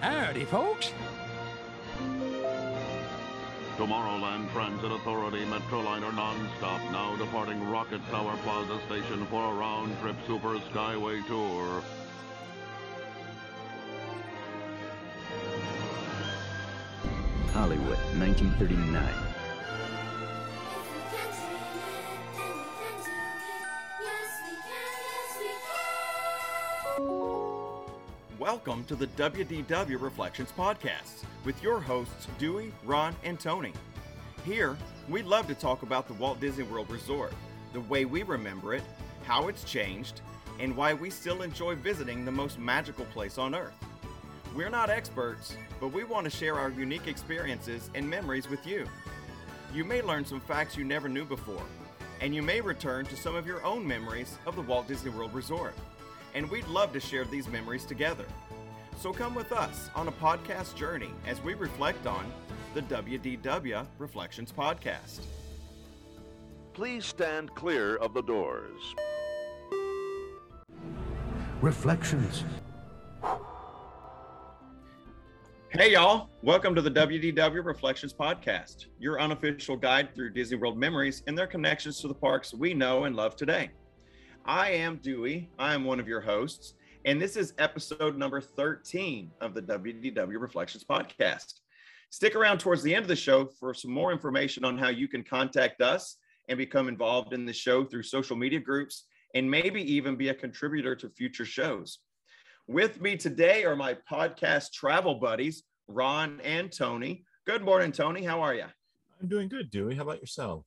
Howdy, folks. Tomorrowland Transit Authority Metroliner non-stop now departing Rocket Tower Plaza Station for a round-trip Super Skyway tour. Hollywood, 1939. Welcome to the WDW Reflections Podcast with your hosts Dewey, Ron, and Tony. Here, we love to talk about the Walt Disney World Resort, the way we remember it, how it's changed, and why we still enjoy visiting the most magical place on earth. We're not experts, but we want to share our unique experiences and memories with you. You may learn some facts you never knew before, and you may return to some of your own memories of the Walt Disney World Resort. And we'd love to share these memories together. So come with us on a podcast journey as we reflect on the WDW Reflections Podcast. Please stand clear of the doors. Reflections. Hey, y'all. Welcome to the WDW Reflections Podcast, your unofficial guide through Disney World memories and their connections to the parks we know and love today. I am Dewey. I am one of your hosts, and this is episode number 13 of the WDW Reflections Podcast. Stick around towards the end of the show for some more information on how you can contact us and become involved in the show through social media groups and maybe even be a contributor to future shows. With me today are my podcast travel buddies, Ron and Tony. Good morning, Tony. How are you? I'm doing good, Dewey. How about yourself?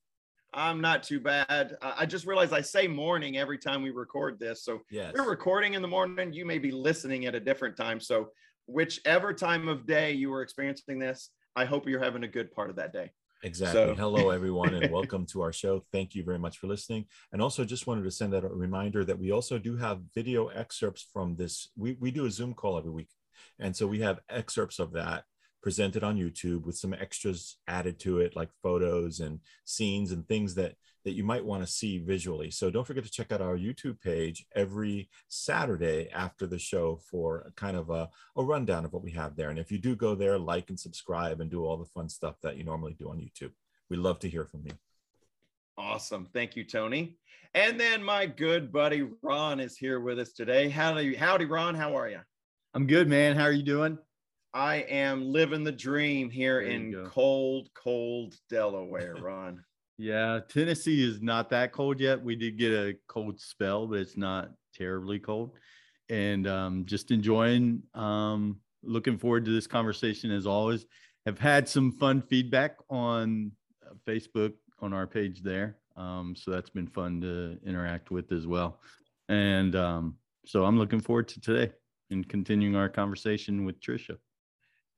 I'm not too bad. I just realized I say morning every time we record this. So Yes. we're recording in the morning. You may be listening at a different time. So whichever time of day you are experiencing this, I hope you're having a good part of that day. Exactly. So- Hello, everyone, and welcome to our show. Thank you very much for listening. And also, just wanted to send out a reminder that we also do have video excerpts from this. We, we do a Zoom call every week. And so we have excerpts of that presented on YouTube with some extras added to it, like photos and scenes and things that that you might want to see visually. So don't forget to check out our YouTube page every Saturday after the show for a kind of a, a rundown of what we have there. And if you do go there, like and subscribe and do all the fun stuff that you normally do on YouTube. We love to hear from you. Awesome. Thank you, Tony. And then my good buddy Ron is here with us today. Howdy, howdy, Ron. How are you? I'm good, man. How are you doing? I am living the dream here in go. cold, cold Delaware, Ron. Yeah, Tennessee is not that cold yet. We did get a cold spell, but it's not terribly cold. And um, just enjoying, um, looking forward to this conversation as always. Have had some fun feedback on uh, Facebook on our page there. Um, so that's been fun to interact with as well. And um, so I'm looking forward to today and continuing our conversation with Trisha.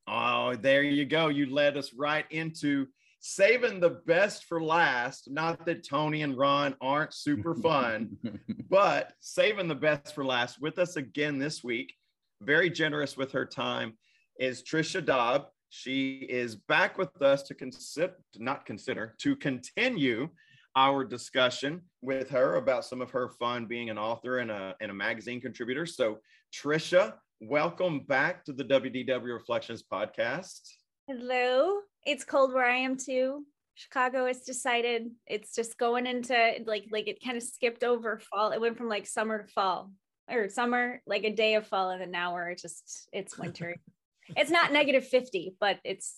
Oh, there you go. You led us right into saving the best for last. Not that Tony and Ron aren't super fun, but saving the best for last with us again this week. Very generous with her time is Trisha Dobb. She is back with us to consider, not consider, to continue our discussion with her about some of her fun being an author and a, and a magazine contributor. So, Trisha, welcome back to the WDW Reflections podcast. Hello. It's cold where I am too. Chicago has decided it's just going into like like it kind of skipped over fall. It went from like summer to fall or summer, like a day of fall, and then now we're just it's winter. it's not negative 50, but it's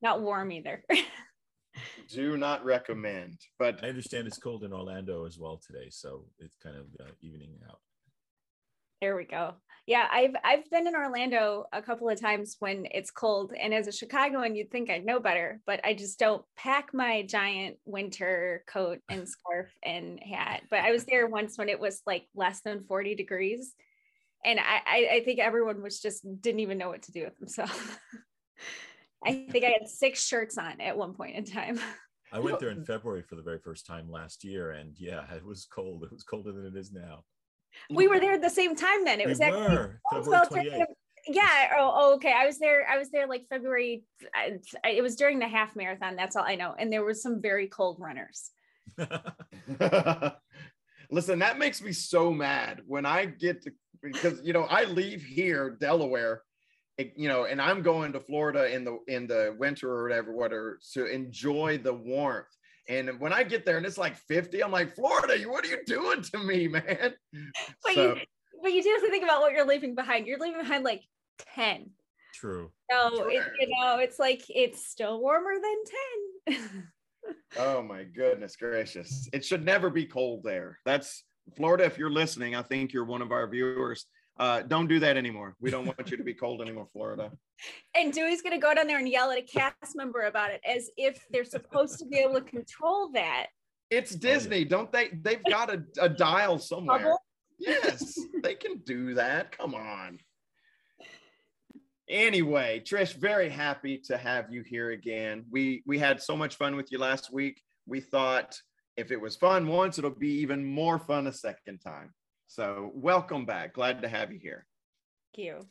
not warm either. do not recommend, but I understand it's cold in Orlando as well today. So it's kind of uh, evening out. There we go. Yeah, I've I've been in Orlando a couple of times when it's cold, and as a Chicagoan, you'd think I'd know better, but I just don't pack my giant winter coat and scarf and hat. But I was there once when it was like less than forty degrees, and I I, I think everyone was just didn't even know what to do with themselves. I think I had six shirts on at one point in time. I went there in February for the very first time last year, and yeah, it was cold. It was colder than it is now. We were there at the same time then. It We was actually were, Well, February thinking 28th. of- yeah oh, oh, okay i was there i was there like february I, I- it was during the half marathon that's all i know and there was some very cold runners Listen, that makes me so mad when I get to because you know I leave here, Delaware, you know, and I'm going to Florida in the in the winter or whatever, whatever, to enjoy the warmth. And when I get there and it's like 50, I'm like, Florida, what are you doing to me, man? But So- you but you do have to think about what you're leaving behind. You're leaving behind like 10. True. So it, you know, it's like it's still warmer than 10. Oh my goodness gracious. It should never be cold there. That's Florida. If you're listening, I think you're one of our viewers. Uh, don't do that anymore. We don't want you to be cold anymore, Florida. and Dewey's gonna go down there and yell at a cast member about it as if they're supposed to be able to control that. It's Disney. Don't they? They've got a, a dial somewhere. Bubble? Yes, they can do that. Come on. Anyway, Trish, very happy to have you here again. We we had so much fun with you last week. We thought if it was fun once, it'll be even more fun a second time. So welcome back. Glad to have you here. Thank you.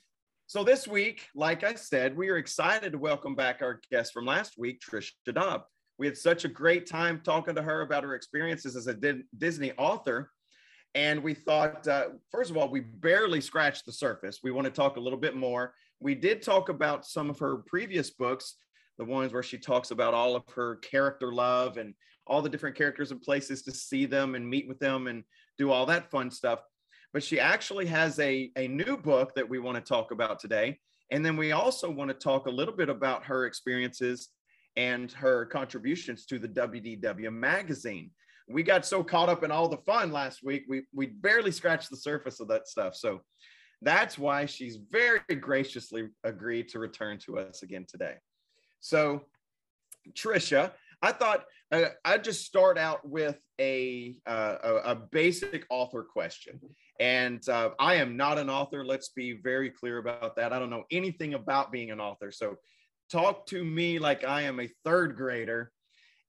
So this week, like I said, we are excited to welcome back our guest from last week, Trisha Dobb. We had such a great time talking to her about her experiences as a Disney author. And we thought, uh, first of all, we barely scratched the surface. We want to talk a little bit more. We did talk about some of her previous books, the ones where she talks about all of her character love and all the different characters and places to see them and meet with them and do all that fun stuff but she actually has a, a new book that we want to talk about today. And then we also want to talk a little bit about her experiences and her contributions to the WDW magazine. We got so caught up in all the fun last week, we, we barely scratched the surface of that stuff. So that's why she's very graciously agreed to return to us again today. So, Trisha, I thought uh, I'd just start out with a, uh, a basic author question. And uh, I am not an author. Let's be very clear about that. I don't know anything about being an author. So talk to me like I am a third grader.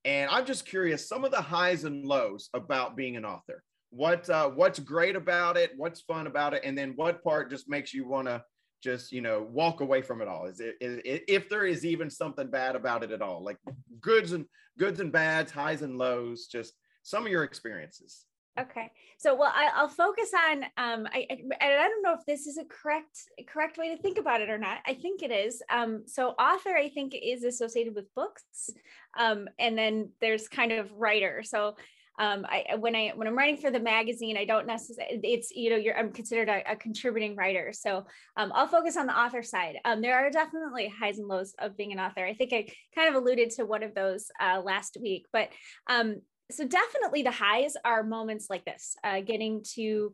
And I'm just curious some of the highs and lows about being an author. What uh, what's great about it? What's fun about it? And then what part just makes you want to just you know walk away from it all? Is it is, it, if there is even something bad about it at all? Like goods and goods and bads, highs and lows. Just some of your experiences. Okay, so well, I, I'll focus on. Um, I, I I don't know if this is a correct correct way to think about it or not. I think it is. Um, so author, I think, is associated with books, um, and then there's kind of writer. So um, I when I when I'm writing for the magazine, I don't necessarily. It's you know, you're I'm considered a, a contributing writer. So um, I'll focus on the author side. Um, there are definitely highs and lows of being an author. I think I kind of alluded to one of those uh, last week, but um, so definitely the highs are moments like this uh, getting to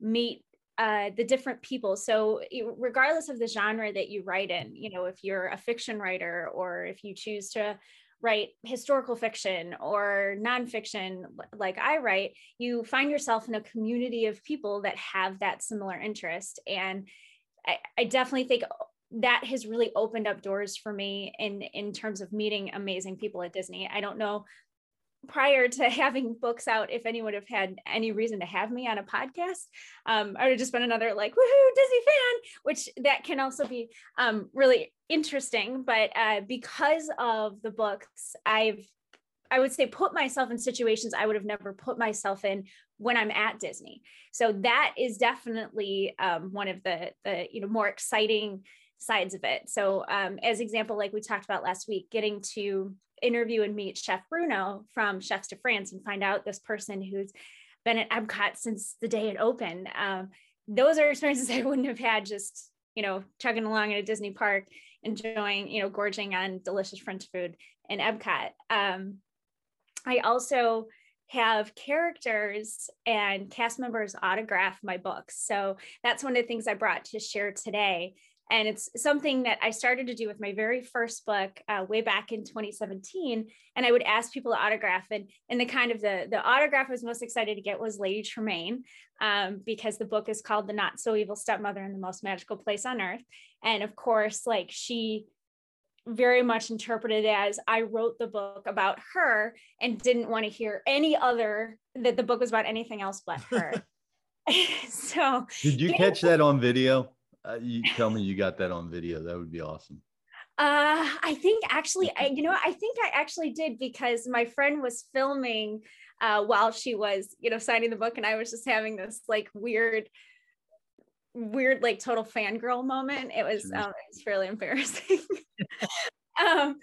meet uh, the different people so regardless of the genre that you write in you know if you're a fiction writer or if you choose to write historical fiction or nonfiction like i write you find yourself in a community of people that have that similar interest. And I, I definitely think that has really opened up doors for me in in terms of meeting amazing people at disney. I don't know prior to having books out, if anyone have had any reason to have me on a podcast, um, I would have just been another like woohoo Disney fan, which that can also be um, really interesting. But uh, because of the books, I've I would say put myself in situations I would have never put myself in when I'm at Disney. So that is definitely um, one of the the you know more exciting sides of it. So um, as example, like we talked about last week, getting to interview and meet Chef Bruno from Chefs de France and find out this person who's been at Epcot since the day it opened. Um, those are experiences I wouldn't have had just, you know, chugging along at a Disney park, enjoying, you know, gorging on delicious French food in Epcot. Um, I also have characters and cast members autograph my books. So that's one of the things I brought to share today and it's something that I started to do with my very first book uh, way back in 2017. And I would ask people to autograph, and and the kind of the the autograph I was most excited to get was Lady Tremaine, um, because the book is called The Not So Evil Stepmother in the Most Magical Place on Earth, and of course, like she very much interpreted as I wrote the book about her and didn't want to hear any other that the book was about anything else but her. so did you catch that on video? Uh, you tell me you got that on video. That would be awesome. Uh, I think actually, I, you know, I think I actually did because my friend was filming uh, while she was, you know, signing the book, and I was just having this like weird weird like total fangirl moment. It was um, it was fairly embarrassing. um,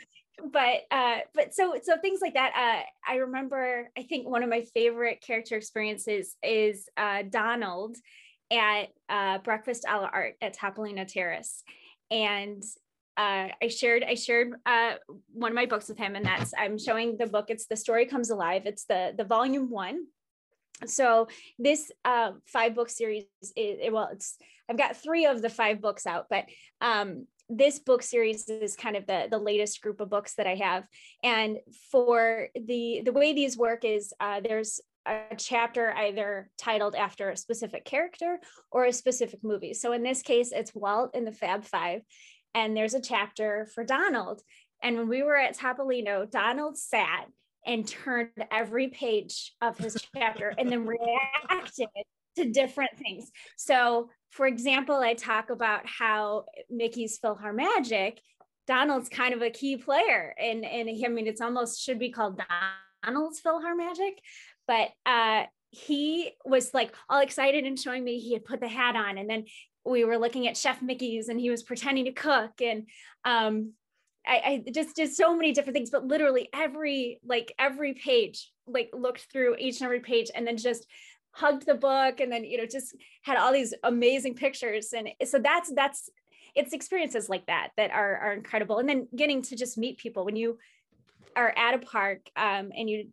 but uh, but so so things like that. Uh, I remember. I think one of my favorite character experiences is uh, Donald at uh, breakfast a la art at Topolino Terrace, and uh, I shared I shared uh, one of my books with him, and that's I'm showing the book. It's the story comes alive. It's the the volume one. So this uh, five book series, is, well, it's I've got three of the five books out, but um, this book series is kind of the the latest group of books that I have. And for the the way these work is uh, there's a chapter either titled after a specific character or a specific movie. So in this case, it's Walt in the Fab Five, and there's a chapter for Donald. And when we were at Topolino, Donald sat and turned every page of his chapter and then reacted to different things. So, for example, I talk about how Mickey's PhilharMagic, Donald's kind of a key player. And, and I mean, it's almost should be called Donald's PhilharMagic, but uh, he was like all excited and showing me he had put the hat on. And then we were looking at Chef Mickey's and he was pretending to cook. And um, I, I, just did so many different things, but literally every like every page, like looked through each and every page and then just hugged the book and then you know just had all these amazing pictures. And so that's that's it's experiences like that that are are incredible. And then getting to just meet people when you are at a park um, and you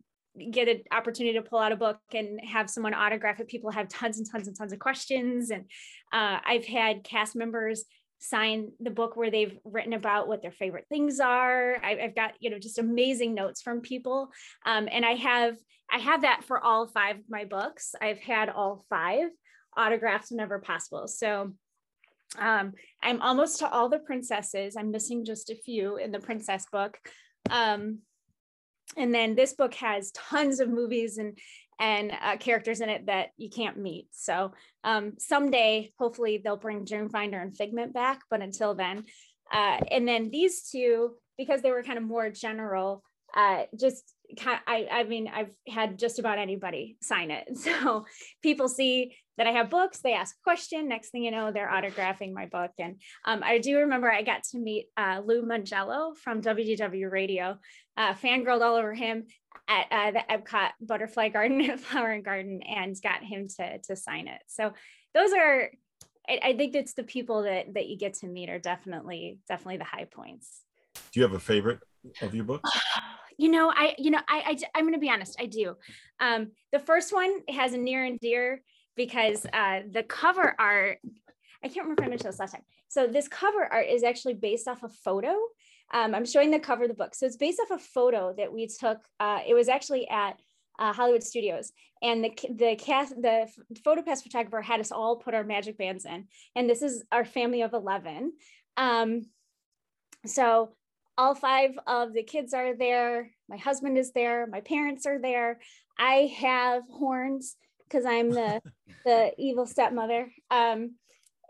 get an opportunity to pull out a book and have someone autograph it. People have tons and tons and tons of questions. And uh, I've had cast members sign the book where they've written about what their favorite things are. I, have got, you know, just amazing notes from people. Um, and I have, I have that for all five of my books. I've had all five autographs whenever possible. So um, I'm almost to all the princesses. I'm missing just a few in the princess book. Um, and then this book has tons of movies and and uh, characters in it that you can't meet. So um, someday, hopefully, they'll bring Dreamfinder and Figment back. But until then, uh, and then these two, because they were kind of more general, uh, just I, I mean, I've had just about anybody sign it. So people see that I have books, they ask a question. Next thing you know, they're autographing my book. And um, I do remember I got to meet uh, Lou Mongello from WDW Radio, uh, fangirled all over him at uh, the Epcot Butterfly Garden at Flower and Garden and got him to, to sign it. So those are, I, I think it's the people that, that you get to meet are definitely, definitely the high points. Do you have a favorite of your books? you know, I, you know, I, I am going to be honest. I do. Um, the first one has a near and dear because uh, the cover art, I can't remember if I mentioned this last time. So this cover art is actually based off a photo. Um, I'm showing the cover of the book. So it's based off a photo that we took. Uh, it was actually at uh, Hollywood Studios, and the the cast the PhotoPass photographer had us all put our magic bands in, and this is our family of eleven. Um, so all five of the kids are there. My husband is there. My parents are there. I have horns because I'm the the evil stepmother. Um,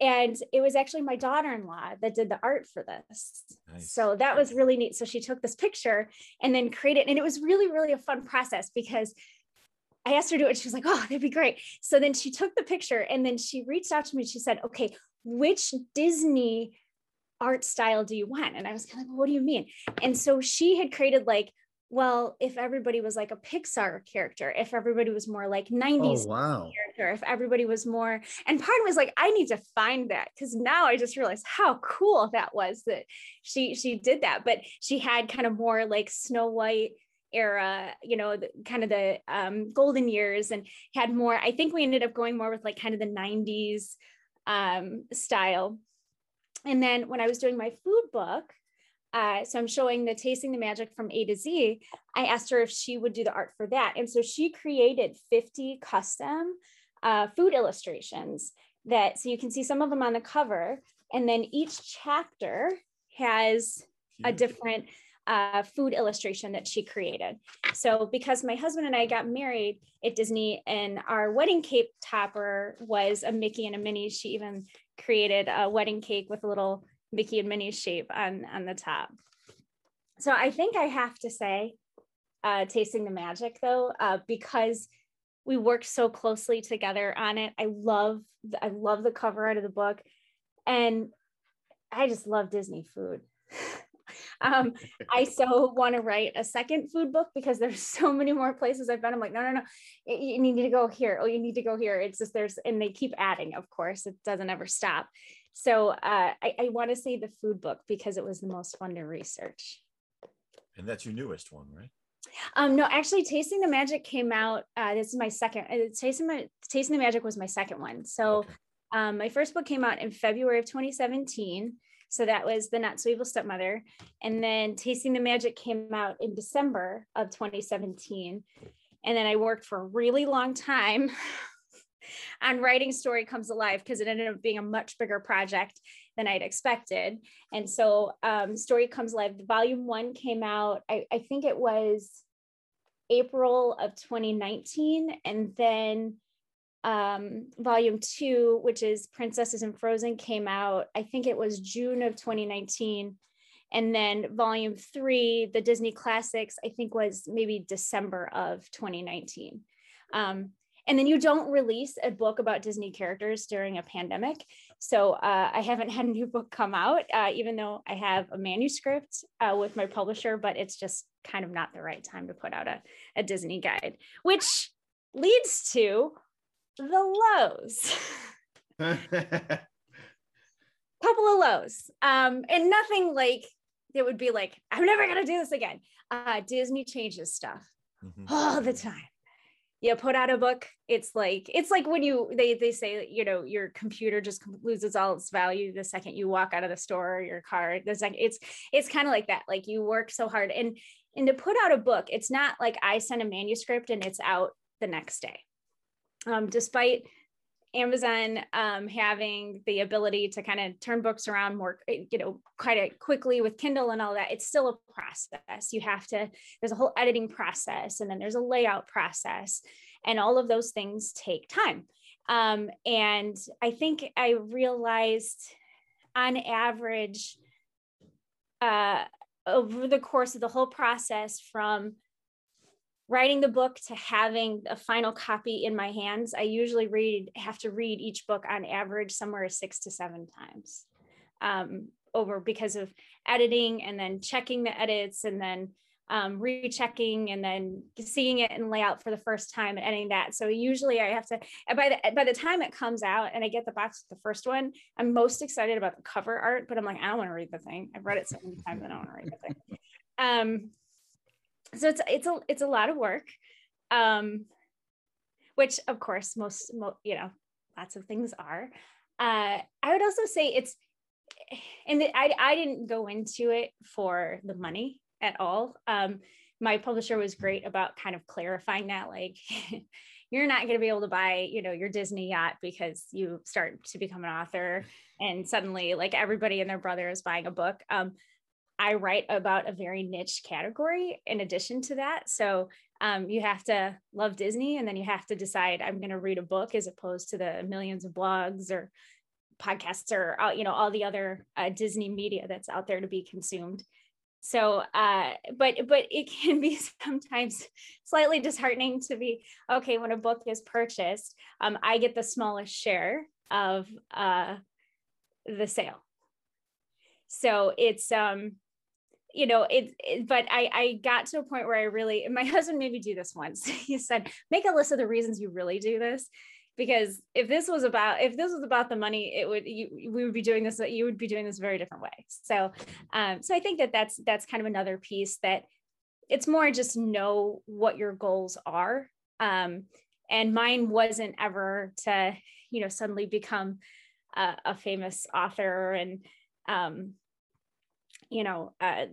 and it was actually my daughter-in-law that did the art for this. Nice. So that was really neat. So she took this picture and then created, and it was really, really a fun process because I asked her to do it. She was like, "Oh, that'd be great." So then she took the picture and then she reached out to me. She said, "Okay, which Disney art style do you want? And I was kind of like, well, what do you mean? And so she had created like, well, if everybody was like a Pixar character, if everybody was more like 90s oh, wow. character, if everybody was more, and part of me was like, I need to find that because now I just realized how cool that was that she she did that. But she had kind of more like Snow White era you know the, kind of the um, golden years and had more i think we ended up going more with like kind of the 90s um, style and then when I was doing my food book, uh, so I'm showing the Tasting the Magic from A to Z. I asked her if she would do the art for that. And so she created 50 custom uh, food illustrations that, so you can see some of them on the cover. And then each chapter has a different uh, food illustration that she created. So because my husband and I got married at Disney and our wedding cake topper was a Mickey and a Minnie, she even created a wedding cake with a little Mickey and Minnie's shape on, on the top. So I think I have to say, uh, tasting the magic though, uh, because we worked so closely together on it. I love I love the cover art of the book, and I just love Disney food. um, I so want to write a second food book because there's so many more places I've been. I'm like, no, no, no, you need to go here. Oh, you need to go here. It's just there's, and they keep adding, of course, it doesn't ever stop. So uh, I, I want to say the food book because it was the most fun to research. And that's your newest one, right? Um, no, actually, Tasting the Magic came out. Uh, this is my second. Uh, Tasting my Tasting the Magic was my second one. So, okay. um, my first book came out in February of 2017. So that was the Not So Evil Stepmother, and then Tasting the Magic came out in December of 2017. And then I worked for a really long time on writing Story Comes Alive because it ended up being a much bigger project than I'd expected. And so um, Story Comes Alive, volume one came out, I, I think it was April of 2019. And then um, volume two, which is Princesses and Frozen, came out, I think it was June of 2019. And then volume three, the Disney Classics, I think was maybe December of 2019. Um, and then you don't release a book about Disney characters during a pandemic. So uh, I haven't had a new book come out, uh, even though I have a manuscript uh, with my publisher, but it's just kind of not the right time to put out a, a Disney guide, which leads to the lows. Couple of lows. Um, and nothing like it would be like, I'm never gonna do this again. Uh, Disney changes stuff mm-hmm. all the time you put out a book it's like it's like when you they they say you know your computer just loses all its value the second you walk out of the store your car the second it's it's kind of like that like you work so hard and and to put out a book it's not like i send a manuscript and it's out the next day. Um, despite Amazon um, having the ability to kind of turn books around more, eh, you know, quite quickly with Kindle and all that, it's still a process. You have to, there's a whole editing process and then there's a layout process, and all of those things take time. Um, and I think I realized on average, uh, over the course of the whole process from writing the book to having a final copy in my hands i usually read have to read each book on average somewhere six to seven times um, over because of editing and then checking the edits and then um, rechecking and then seeing it in layout for the first time and editing that. So usually I have to by the by the time it comes out and I get the box with the first one, I'm most excited about the cover art, but I'm like, I don't want to read the thing. I've read it so many times, I don't want to read the thing. Um, so it's it's a it's a lot of work um which of course most you know lots of things are. Uh i would also say it's and I, I didn't go into it for the money at all. Um my publisher was great about kind of clarifying that like you're not going to be able to buy you know your disney yacht because you start to become an author and suddenly like everybody and their brother is buying a book. Um I write about a very niche category in addition to that. So um, you have to love Disney and then you have to decide I'm going to read a book as opposed to the millions of blogs or podcasts or you know all the other uh, Disney media that's out there to be consumed. So, uh, but but it can be sometimes slightly disheartening to be okay when a book is purchased. Um, I get the smallest share of uh, the sale. So it's um you know it, it, but i i got to a point where i really my husband made me do this once. He said make a list of the reasons you really do this. Because if this was about if this was about the money it would you we would be doing this you would be doing this a very different way. So um so i think that that's that's kind of another piece that it's more just know what your goals are. Um and mine wasn't ever to you know suddenly become a, a famous author and um you know uh,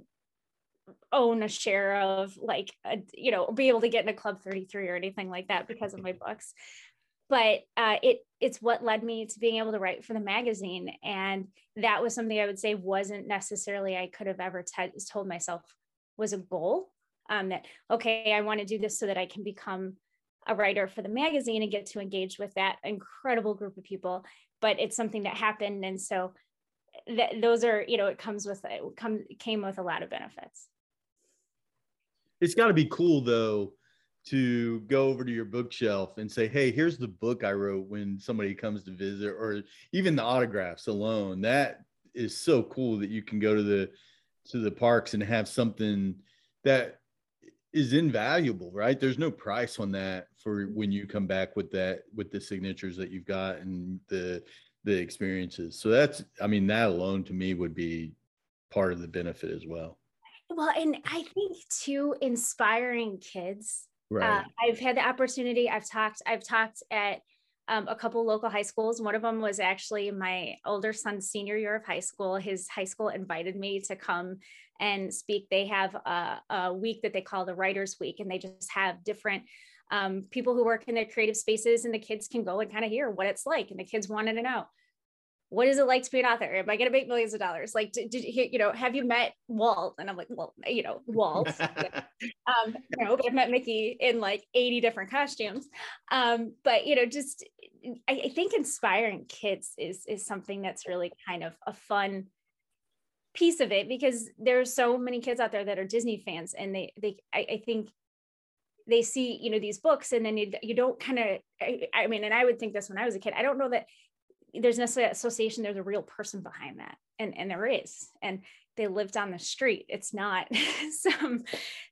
own a share of like a, you know be able to get in a club 33 or anything like that because of my books. But uh, it it's what led me to being able to write for the magazine. And that was something i would say wasn't necessarily i could have ever t- told myself was a goal. Um, that okay i want to do this so that i can become a writer for the magazine and get to engage with that incredible group of people. But it's something that happened. And so that those are you know it comes with it come came with a lot of benefits it's got to be cool though to go over to your bookshelf and say, Hey, here's the book I wrote when somebody comes to visit, or even the autographs alone. That is so cool that you can go to the to the parks and have something that is invaluable, right? There's no price on that for when you come back with that with the signatures that you've got and the the experiences. So that's I mean that alone to me would be part of the benefit as well. Well, and I think too inspiring kids. Uh, Right. Uh, I've had the opportunity. I've talked. I've talked at um, a couple local high schools. One of them was actually my older son's senior year of high school. His high school invited me to come and speak. They have a, a week that they call the Writers Week, and they just have different um, people who work in their creative spaces, and the kids can go and kind of hear what it's like. And the kids wanted to know what is it like to be an author? Am I going to make millions of dollars? Like, did, did you, you know, have you met Walt? And I'm like, well, you know, Walt. um, you know, but I've met Mickey in like 80 different costumes. Um, but you know, just I, I think inspiring kids is is something that's really kind of a fun piece of it because there's so many kids out there that are Disney fans and they they I, I think they see you know these books and then you, you don't kind of I, I mean and I would think this when I was a kid I don't know that there's necessarily association there's a real person behind that and and there is and they lived on the street. It's not some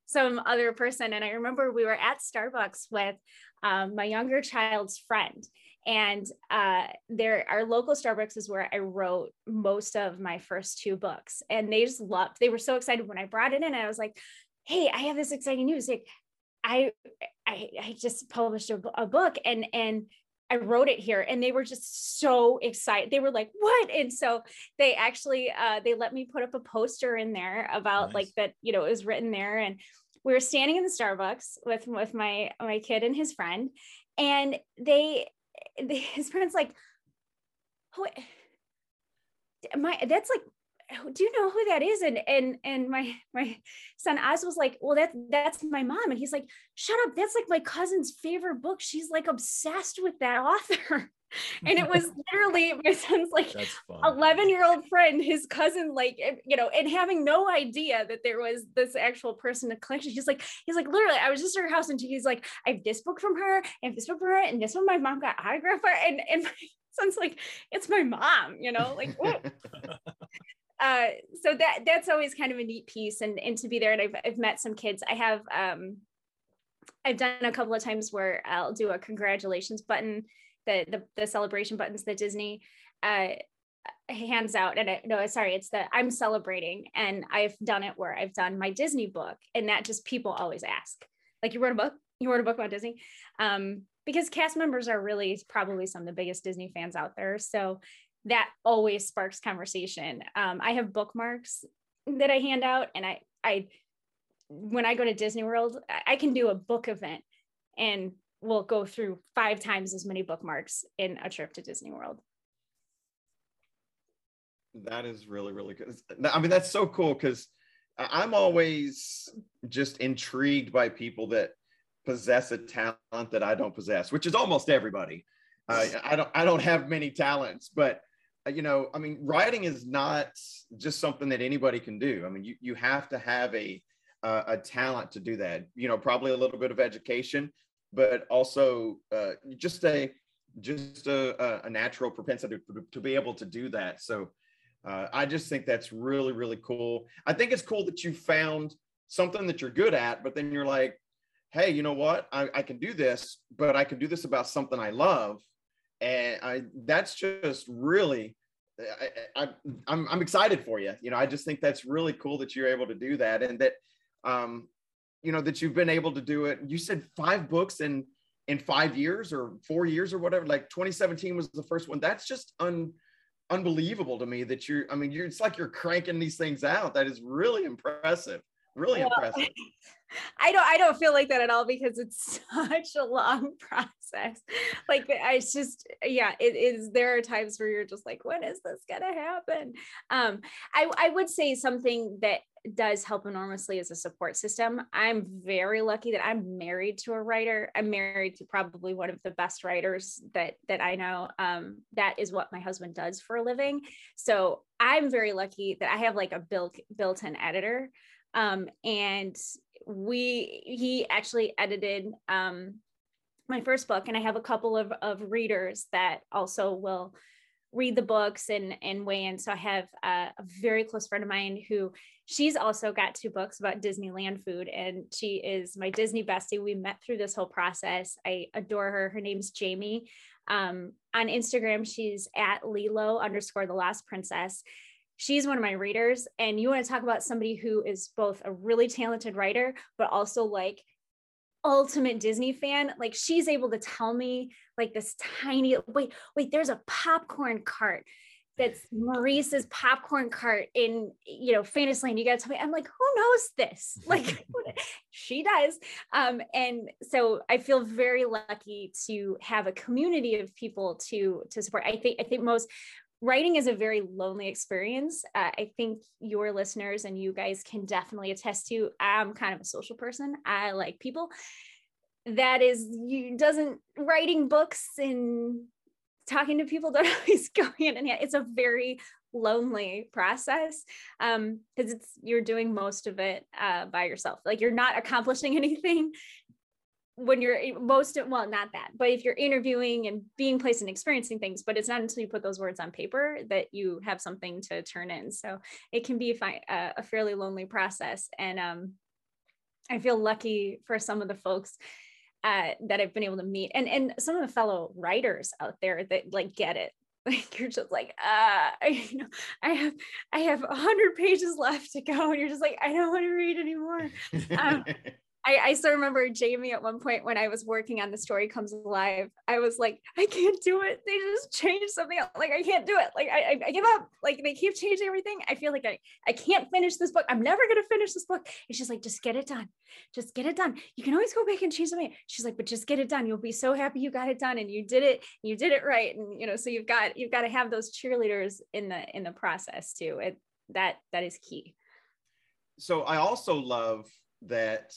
some other person. And i remember we were at starbucks with um, my younger child's friend and uh, there our local starbucks is where i wrote most of my first two books and they just loved they were so excited when i brought it in i was like hey i have this exciting news like i i, I just published a, a book and and I wrote it here and they were just so excited. They were like, what? And so they actually uh, they let me put up a poster in there about Nice. like that, you know, it was written there. And we were standing in the Starbucks with with my my kid and his friend. And they, they his friend's like, who my that's like do you know who that is? And and and my my son Oz was like well that's that's my mom. And he's like shut up. That's like my cousin's favorite book. She's like obsessed with that author. And it was literally my son's like 11 year old friend his cousin like eh, you know and having no idea that there was this actual person in the collection he's like he's like literally i was just at her house and he's like i have this book from her and this book from her and this one my mom got autographed for and and my son's like it's my mom you know like what uh, so that that's always kind of a neat piece and and to be there. And I've, I've met some kids. I have um i've done a couple of times where i'll do a congratulations button the the, the celebration buttons that disney uh hands out. And I, no sorry it's the i'm celebrating. And i've done it where i've done my disney book and that just people always ask like you wrote a book? You wrote a book about disney? Um because cast members are really probably some of the biggest disney fans out there. So that always sparks conversation. Um, I have bookmarks that I hand out, and I, I, when I go to Disney World, I- can do a book event, and we'll go through five times as many bookmarks in a trip to Disney World. That is really, really good. I mean, that's so cool because I'm always just intrigued by people that possess a talent that I don't possess, which is almost everybody. Uh, I don't, I don't have many talents, but you know, I mean, writing is not just something that anybody can do. I mean, you you have to have a uh, a talent to do that. You know, probably a little bit of education, but also uh, just a just a, a- a natural propensity to, to be able to do that. So uh, I just think that's really, really cool. I think it's cool that you found something that you're good at, but then you're like, hey, you know what? I, I can do this, but I can do this about something I love. And I that's just really I, I, I'm, I'm excited for you. You know, I just think that's really cool that you're able to do that and that, um, you know, that you've been able to do it. You said five books in, in five years or four years or whatever, like 2017 was the first one. That's just un, unbelievable to me that you're, I mean, you're, it's like you're cranking these things out. That is really impressive. Really Well, impressive. I don't I don't feel like that at all because it's such a long process. Like I just yeah, it is there are times where you're just like, when is this gonna happen? Um, I, I would say something that does help enormously as a support system. I'm very lucky that I'm married to a writer. I'm married to probably one of the best writers that that I know. Um, that is what my husband does for a living. So I'm very lucky that I have like a built built-in editor um, and we he actually edited um my first book and i have a couple of of readers that also will read the books and and weigh in. So i have a very close friend of mine who she's also got two books about disneyland food and she is my disney bestie. We met through this whole process. I adore her. Her name's jamie. Um, on instagram she's at lilo underscore the last princess she's one of my readers and you want to talk about somebody who is both a really talented writer but also like ultimate disney fan like she's able to tell me like this tiny wait wait there's a popcorn cart that's Maurice's popcorn cart in you know Fantasyland. You got to tell me. I'm like, who knows this? Like she does. Um, and so I feel very lucky to have a community of people to to support. I think I think most writing is a very lonely experience. Uh, I think your listeners and you guys can definitely attest to. I'm kind of a social person. I like people. That is, you doesn't writing books and talking to people don't always go hand in hand. It's a very lonely process because um, it's you're doing most of it uh, by yourself. Like you're not accomplishing anything when you're most well not that but if you're interviewing and being placed and experiencing things but it's not until you put those words on paper that you have something to turn in. So it can be a, fi- a fairly lonely process. And um, i feel lucky for some of the folks uh, that i've been able to meet and and some of the fellow writers out there that like get it. Like you're just like uh I, you know i have i have 100 pages left to go. And you're just like i don't want to read anymore. Um, I, I still remember Jamie at one point when I was working on the story comes alive. I was like, I can't do it. They just changed something else. Like I can't do it. Like I, I, give up. Like they keep changing everything. I feel like I, I can't finish this book. I'm never gonna finish this book. And she's like, just get it done. Just get it done. You can always go back and change something. She's like, but just get it done. You'll be so happy you got it done and you did it. You did it right. And you know, so you've got you've got to have those cheerleaders in the in the process too. It that that is key. So I also love that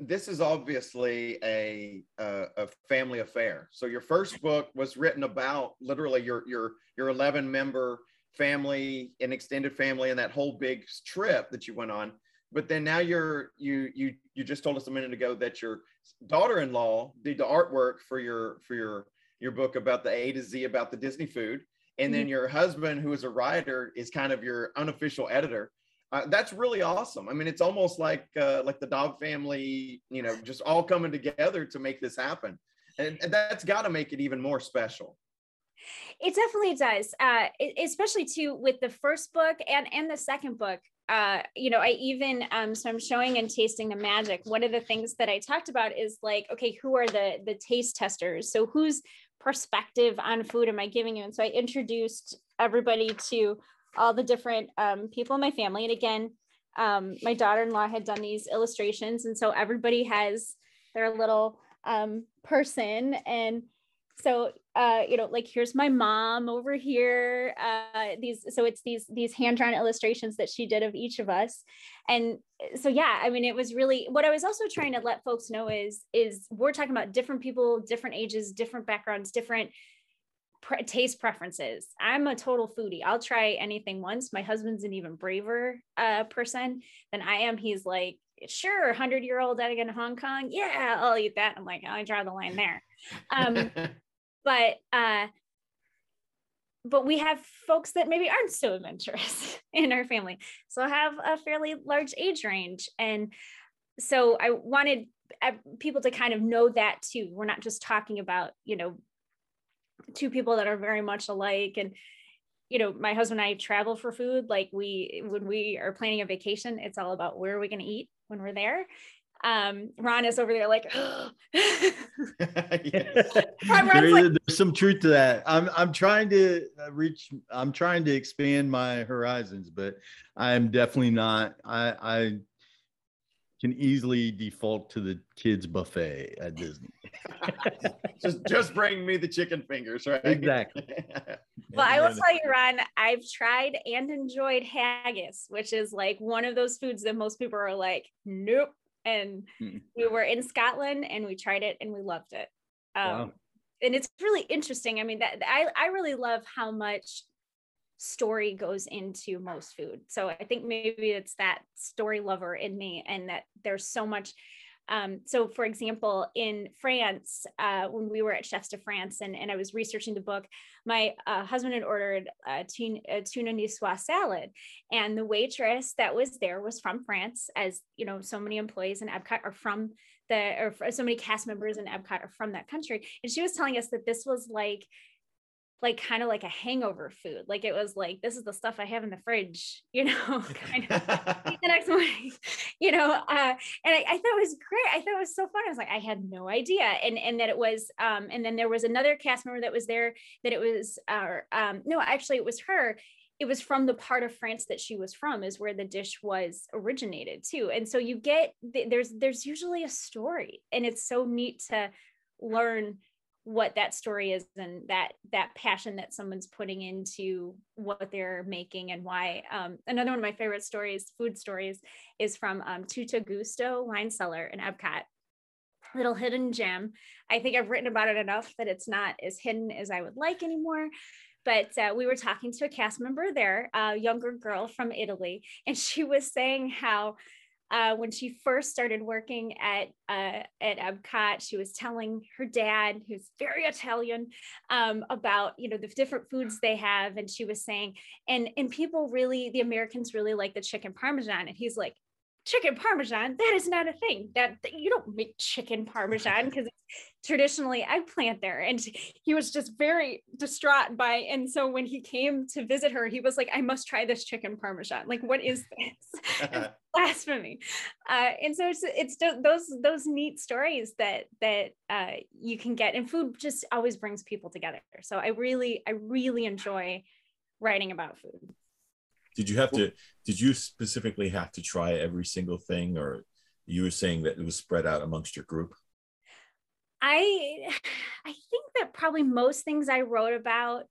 this is obviously a, a, a family affair. So your first book was written about literally your your your 11 member family and extended family and that whole big trip that you went on. But then now you're you you you just told us a minute ago that your daughter-in-law did the artwork for your for your your book about the A to Z about the Disney food. And then mm-hmm. your husband, who is a writer, is kind of your unofficial editor uh, that's really awesome. I mean, it's almost like uh, like the Dobb family, you know, just all coming together to make this happen, and, and that's got to make it even more special. It definitely does, uh, especially too with the first book and and the second book. Uh, you know, I even um, so I'm showing and tasting the magic. One of the things that I talked about is like, okay, who are the the taste testers? So whose perspective on food am I giving you? And so I introduced everybody to all the different um, people in my family. And again, um, my daughter-in-law had done these illustrations, and so everybody has their little um, person. And so, uh, you know, like here's my mom over here. Uh, these, so it's these these hand-drawn illustrations that she did of each of us. And so, yeah, I mean, it was really what I was also trying to let folks know is is we're talking about different people, different ages, different backgrounds, different pre- taste preferences. I'm a total foodie. I'll try anything once. My husband's an even braver uh, person than I am. He's like, sure, 100 year old egg in Hong Kong. Yeah, I'll eat that. I'm like, I draw the line there. Um, but, uh, but we have folks that maybe aren't so adventurous in our family. So I have a fairly large age range. And so I wanted uh, people to kind of know that too. We're not just talking about, you know, two people that are very much alike. And you know my husband and i travel for food. Like we when we are planning a vacation it's all about where are we going to eat when we're there. Um ron is over there like there's, there's some truth to that. I'm i'm trying to uh, reach i'm trying to expand my horizons but i'm definitely not i i can easily default to the kids buffet at Disney. just just bring me the chicken fingers, right? Exactly. well, I will tell you, Ron, I've tried and enjoyed haggis, which is like one of those foods that most people are like, nope. And hmm. we were in Scotland and we tried it and we loved it. Um, wow. And it's really interesting. I mean, that I, I really love how much story goes into most food. So I think maybe it's that story lover in me and that there's so much um, so, for example, in France, uh, when we were at Chefs de France and, and I was researching the book, my uh, husband had ordered a tuna, a tuna niçoise salad, and the waitress that was there was from France, as you know, so many employees in Epcot are from the, or so many cast members in Epcot are from that country, and she was telling us that this was like like kind of like a hangover food. Like it was like, this is the stuff I have in the fridge, you know, kind of the next morning, you know. Uh, and I, I, thought it was great. I thought it was so fun. I was like, I had no idea. And and that it was, um, and then there was another cast member that was there that it was uh um, no, actually it was her. It was from the part of France that she was from, is where the dish was originated too. And so you get there's there's usually a story, and it's so neat to learn what that story is and that that passion that someone's putting into what they're making and why um, another one of my favorite stories food stories is from um, Tutto Gusto wine cellar in epcot. Little hidden gem. I think i've written about it enough that it's not as hidden as i would like anymore but uh, we were talking to a cast member there a younger girl from italy and she was saying how uh, when she first started working at uh, at Epcot, she was telling her dad, who's very Italian, um, about you know the different foods they have, and she was saying, and and people really, the Americans really like the chicken parmesan, and he's like, chicken parmesan that is not a thing. That, that you don't make chicken parmesan because traditionally eggplant there and he was just very distraught by and so when he came to visit her he was like i must try this chicken parmesan. Like what is this? Blasphemy. Uh, and so it's it's those those neat stories that that uh, you can get and food just always brings people together. So i really i really enjoy writing about food did you have to? Did you specifically have to try every single thing, or you were saying that it was spread out amongst your group? I I think that probably most things I wrote about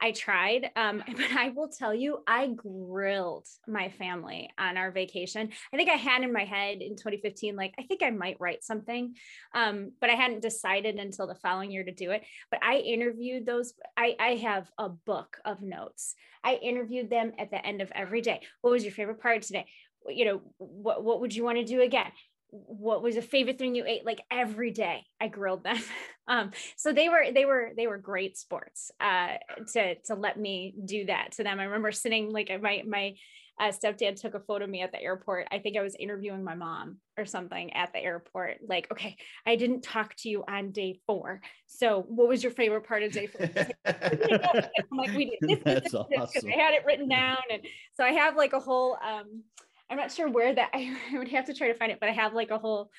I tried, um, but I will tell you, I grilled my family on our vacation. I think I had in my head in 2015, like, I think I might write something, um, but I hadn't decided until the following year to do it. But I interviewed those, I, I have a book of notes. I interviewed them at the end of every day. What was your favorite part today? You know, what, what would you want to do again? What was a favorite thing you ate? Like every day i grilled them. Um so they were they were they were great sports uh to to let me do that to them. I remember sitting like my my uh, stepdad took a photo of me at the airport. I think i was interviewing my mom or something at the airport like okay i didn't talk to you on day four. So what was your favorite part of day four? I'm like we did this, That's this, awesome. i had it written down. And so i have like a whole um I'm not sure where that I, would have to try to find it, but I have like a whole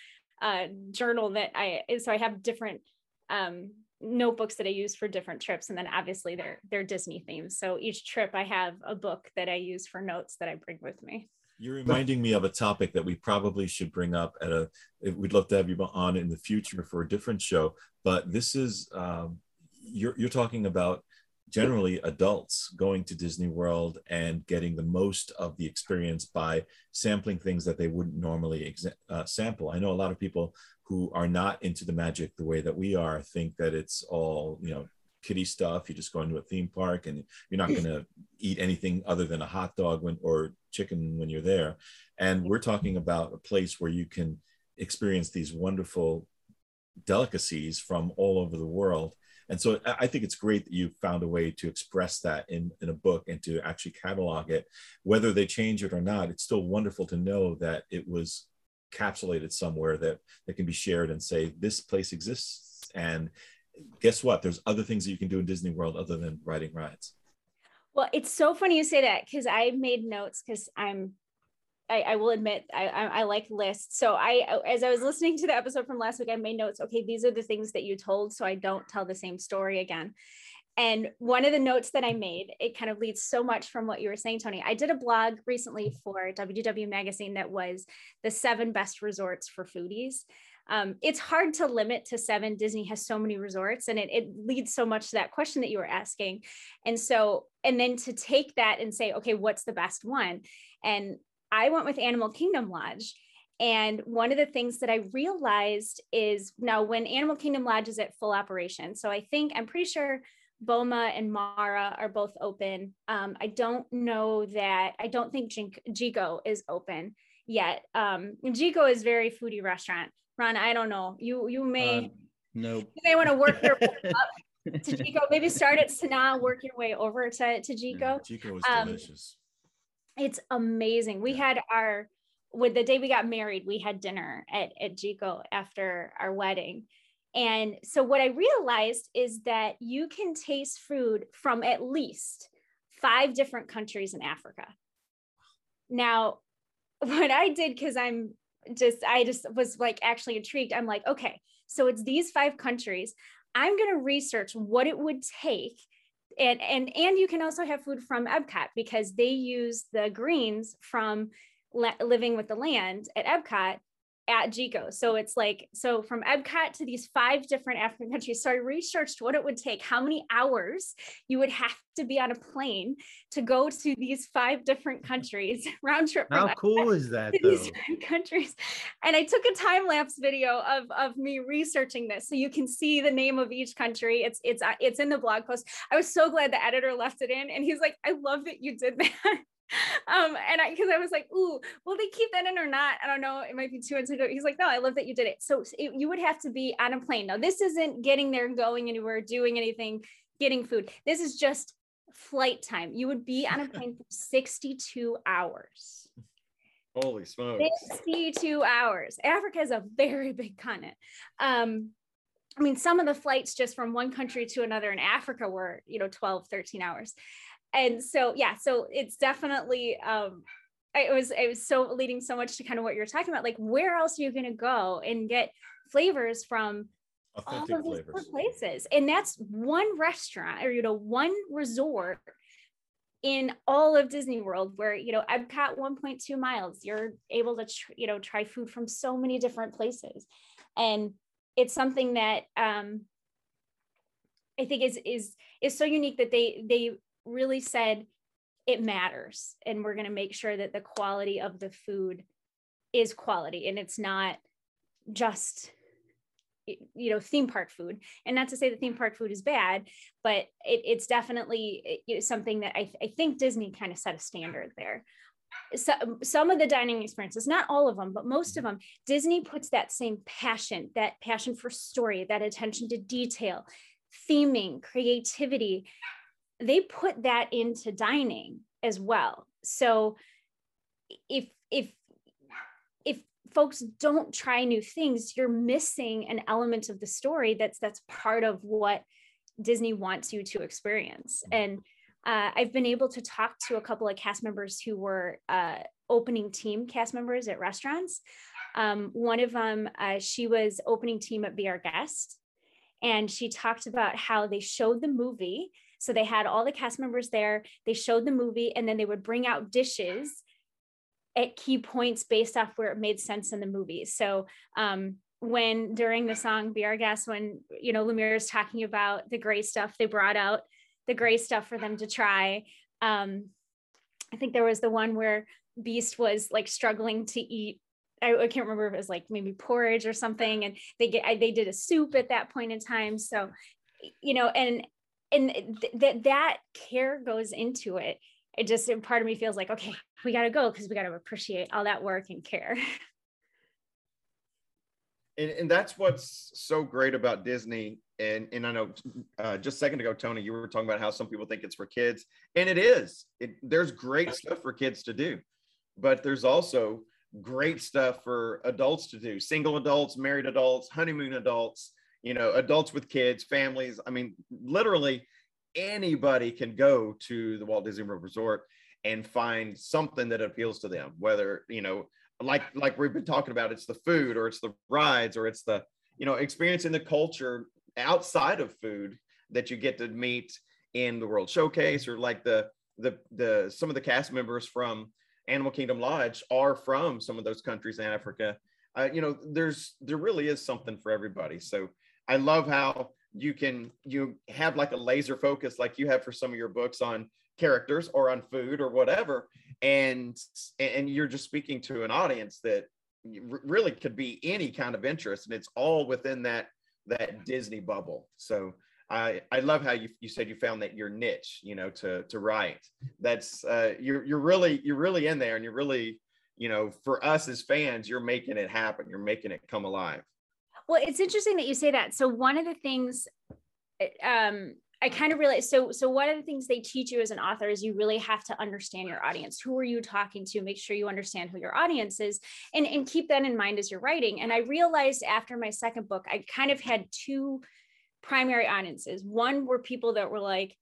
uh, journal that I so I have different um, notebooks that I use for different trips, and then obviously they're they're Disney themes. So each trip I have a book that I use for notes that I bring with me. You're reminding me of a topic that we probably should bring up at a. We'd love to have you on in the future for a different show, but this is um, you're you're talking about generally adults going to Disney World and getting the most of the experience by sampling things that they wouldn't normally ex- uh, sample. I know a lot of people who are not into the magic the way that we are think that it's all, you know, kitty stuff. You just go into a theme park and you're not going to eat anything other than a hot dog when, or chicken when you're there. And we're talking about a place where you can experience these wonderful delicacies from all over the world and so I think it's great that you found a way to express that in, in a book and to actually catalog it. Whether they change it or not, it's still wonderful to know that it was capsulated somewhere that, that can be shared and say, this place exists. And guess what? There's other things that you can do in Disney World other than riding rides. Well, it's so funny you say that because I made notes because I'm I, I, will admit I, I, I like lists. So I, as I was listening to the episode from last week, I made notes. Okay, these are the things that you told, so I don't tell the same story again. And one of the notes that I made, it kind of leads so much from what you were saying, Tony. I did a blog recently for WDW Magazine that was the seven best resorts for foodies. Um, it's hard to limit to seven. Disney has so many resorts, and it, it leads so much to that question that you were asking. And so, and then to take that and say, okay, what's the best one? And I went with Animal Kingdom Lodge. And one of the things that I realized is now when Animal Kingdom Lodge is at full operation, so I think I'm pretty sure Boma and Mara are both open. Um, I don't know that, I don't think Jiko is open yet. Um, Jiko is very foodie restaurant. Ron, I don't know. You you may uh, nope. You may want to work your way up to Jiko. Maybe start at Sanaa, work your way over to, to Jiko. Yeah, Jiko is um, delicious. It's amazing. We had our with the day we got married, we had dinner at, at Jiko after our wedding. And so what I realized is that you can taste food from at least five different countries in Africa. Now, what I did, because I'm just, I just was like actually intrigued. I'm like, okay, so it's these five countries. I'm going to research what it would take. And, and, and you can also have food from Epcot because they use the greens from living with the land at Epcot at Jiko. So it's like, so from Epcot to these five different African countries. So I researched what it would take, how many hours you would have to be on a plane to go to these five different countries round trip. How cool is that? These countries. And I took a time lapse video of, of me researching this. So you can see the name of each country. It's, it's, uh, it's in the blog post. I was so glad the editor left it in and he's like, I love that you did that. um and i because i was like ooh will they keep that in or not? I don't know it might be too into he's like no i love that you did it. So it, you would have to be on a plane. Now this isn't getting there going anywhere doing anything getting food. This is just flight time. You would be on a plane for 62 hours. Holy smokes. 62 hours. Africa is a very big continent. Um I mean, some of the flights just from one country to another in Africa were, you know, 12, 13 hours and so yeah so it's definitely um it was it was so leading so much to kind of what you're talking about like where else are you going to go and get flavors from Authentic all of these flavors. places and that's one restaurant or you know one resort in all of Disney World where you know Epcot 1.2 miles you're able to tr- you know try food from so many different places and it's something that um I think is is is so unique that they they really said it matters and we're going to make sure that the quality of the food is quality and it's not just you know theme park food. And not to say that theme park food is bad but it, it's definitely something that I, I think disney kind of set a standard there. So, some of the dining experiences not all of them but most of them disney puts that same passion that passion for story that attention to detail theming creativity they put that into dining as well. So if if if folks don't try new things you're missing an element of the story that's that's part of what disney wants you to experience. And uh, i've been able to talk to a couple of cast members who were uh, opening team cast members at restaurants. Um, one of them uh, she was opening team at be our guest and she talked about how they showed the movie so they had all the cast members there, they showed the movie, and then they would bring out dishes at key points based off where it made sense in the movie. So um, when during the song Be Our Guest, when you know Lumiere is talking about the gray stuff, they brought out the gray stuff for them to try. Um, I think there was the one where Beast was like struggling to eat. I, I, can't remember if it was like maybe porridge or something, and they get I, they did a soup at that point in time. So, you know, and and th- that that care goes into it. It just part of me feels like okay we got to go because we got to appreciate all that work and care. And, and that's what's so great about disney and and i know uh, just a second ago tony you were talking about how some people think it's for kids and it is. It, there's great stuff for kids to do but there's also great stuff for adults to do. Single adults married adults honeymoon adults you know, adults with kids, families. I mean, literally anybody can go to the Walt Disney World Resort and find something that appeals to them, whether, you know, like like we've been talking about, it's the food or it's the rides or it's the, you know, experiencing the culture outside of food that you get to meet in the World Showcase or like the the the some of the cast members from Animal Kingdom Lodge are from some of those countries in Africa. Uh, you know, there's there really is something for everybody. So I love how you can you have like a laser focus like you have for some of your books on characters or on food or whatever and and you're just speaking to an audience that really could be any kind of interest and it's all within that that disney bubble so I I love how you you said you found that your niche, you know, to to write. That's uh, you're you're really you're really in there, and you're really you know for us as fans, you're making it happen. You're making it come alive. Well, it's interesting that you say that. So one of the things, um, I kind of realized so so one of the things they teach you as an author is you really have to understand your audience. Who are you talking to? Make sure you understand who your audience is and, and keep that in mind as you're writing. And I realized after my second book, I kind of had two primary audiences. One were people that were like,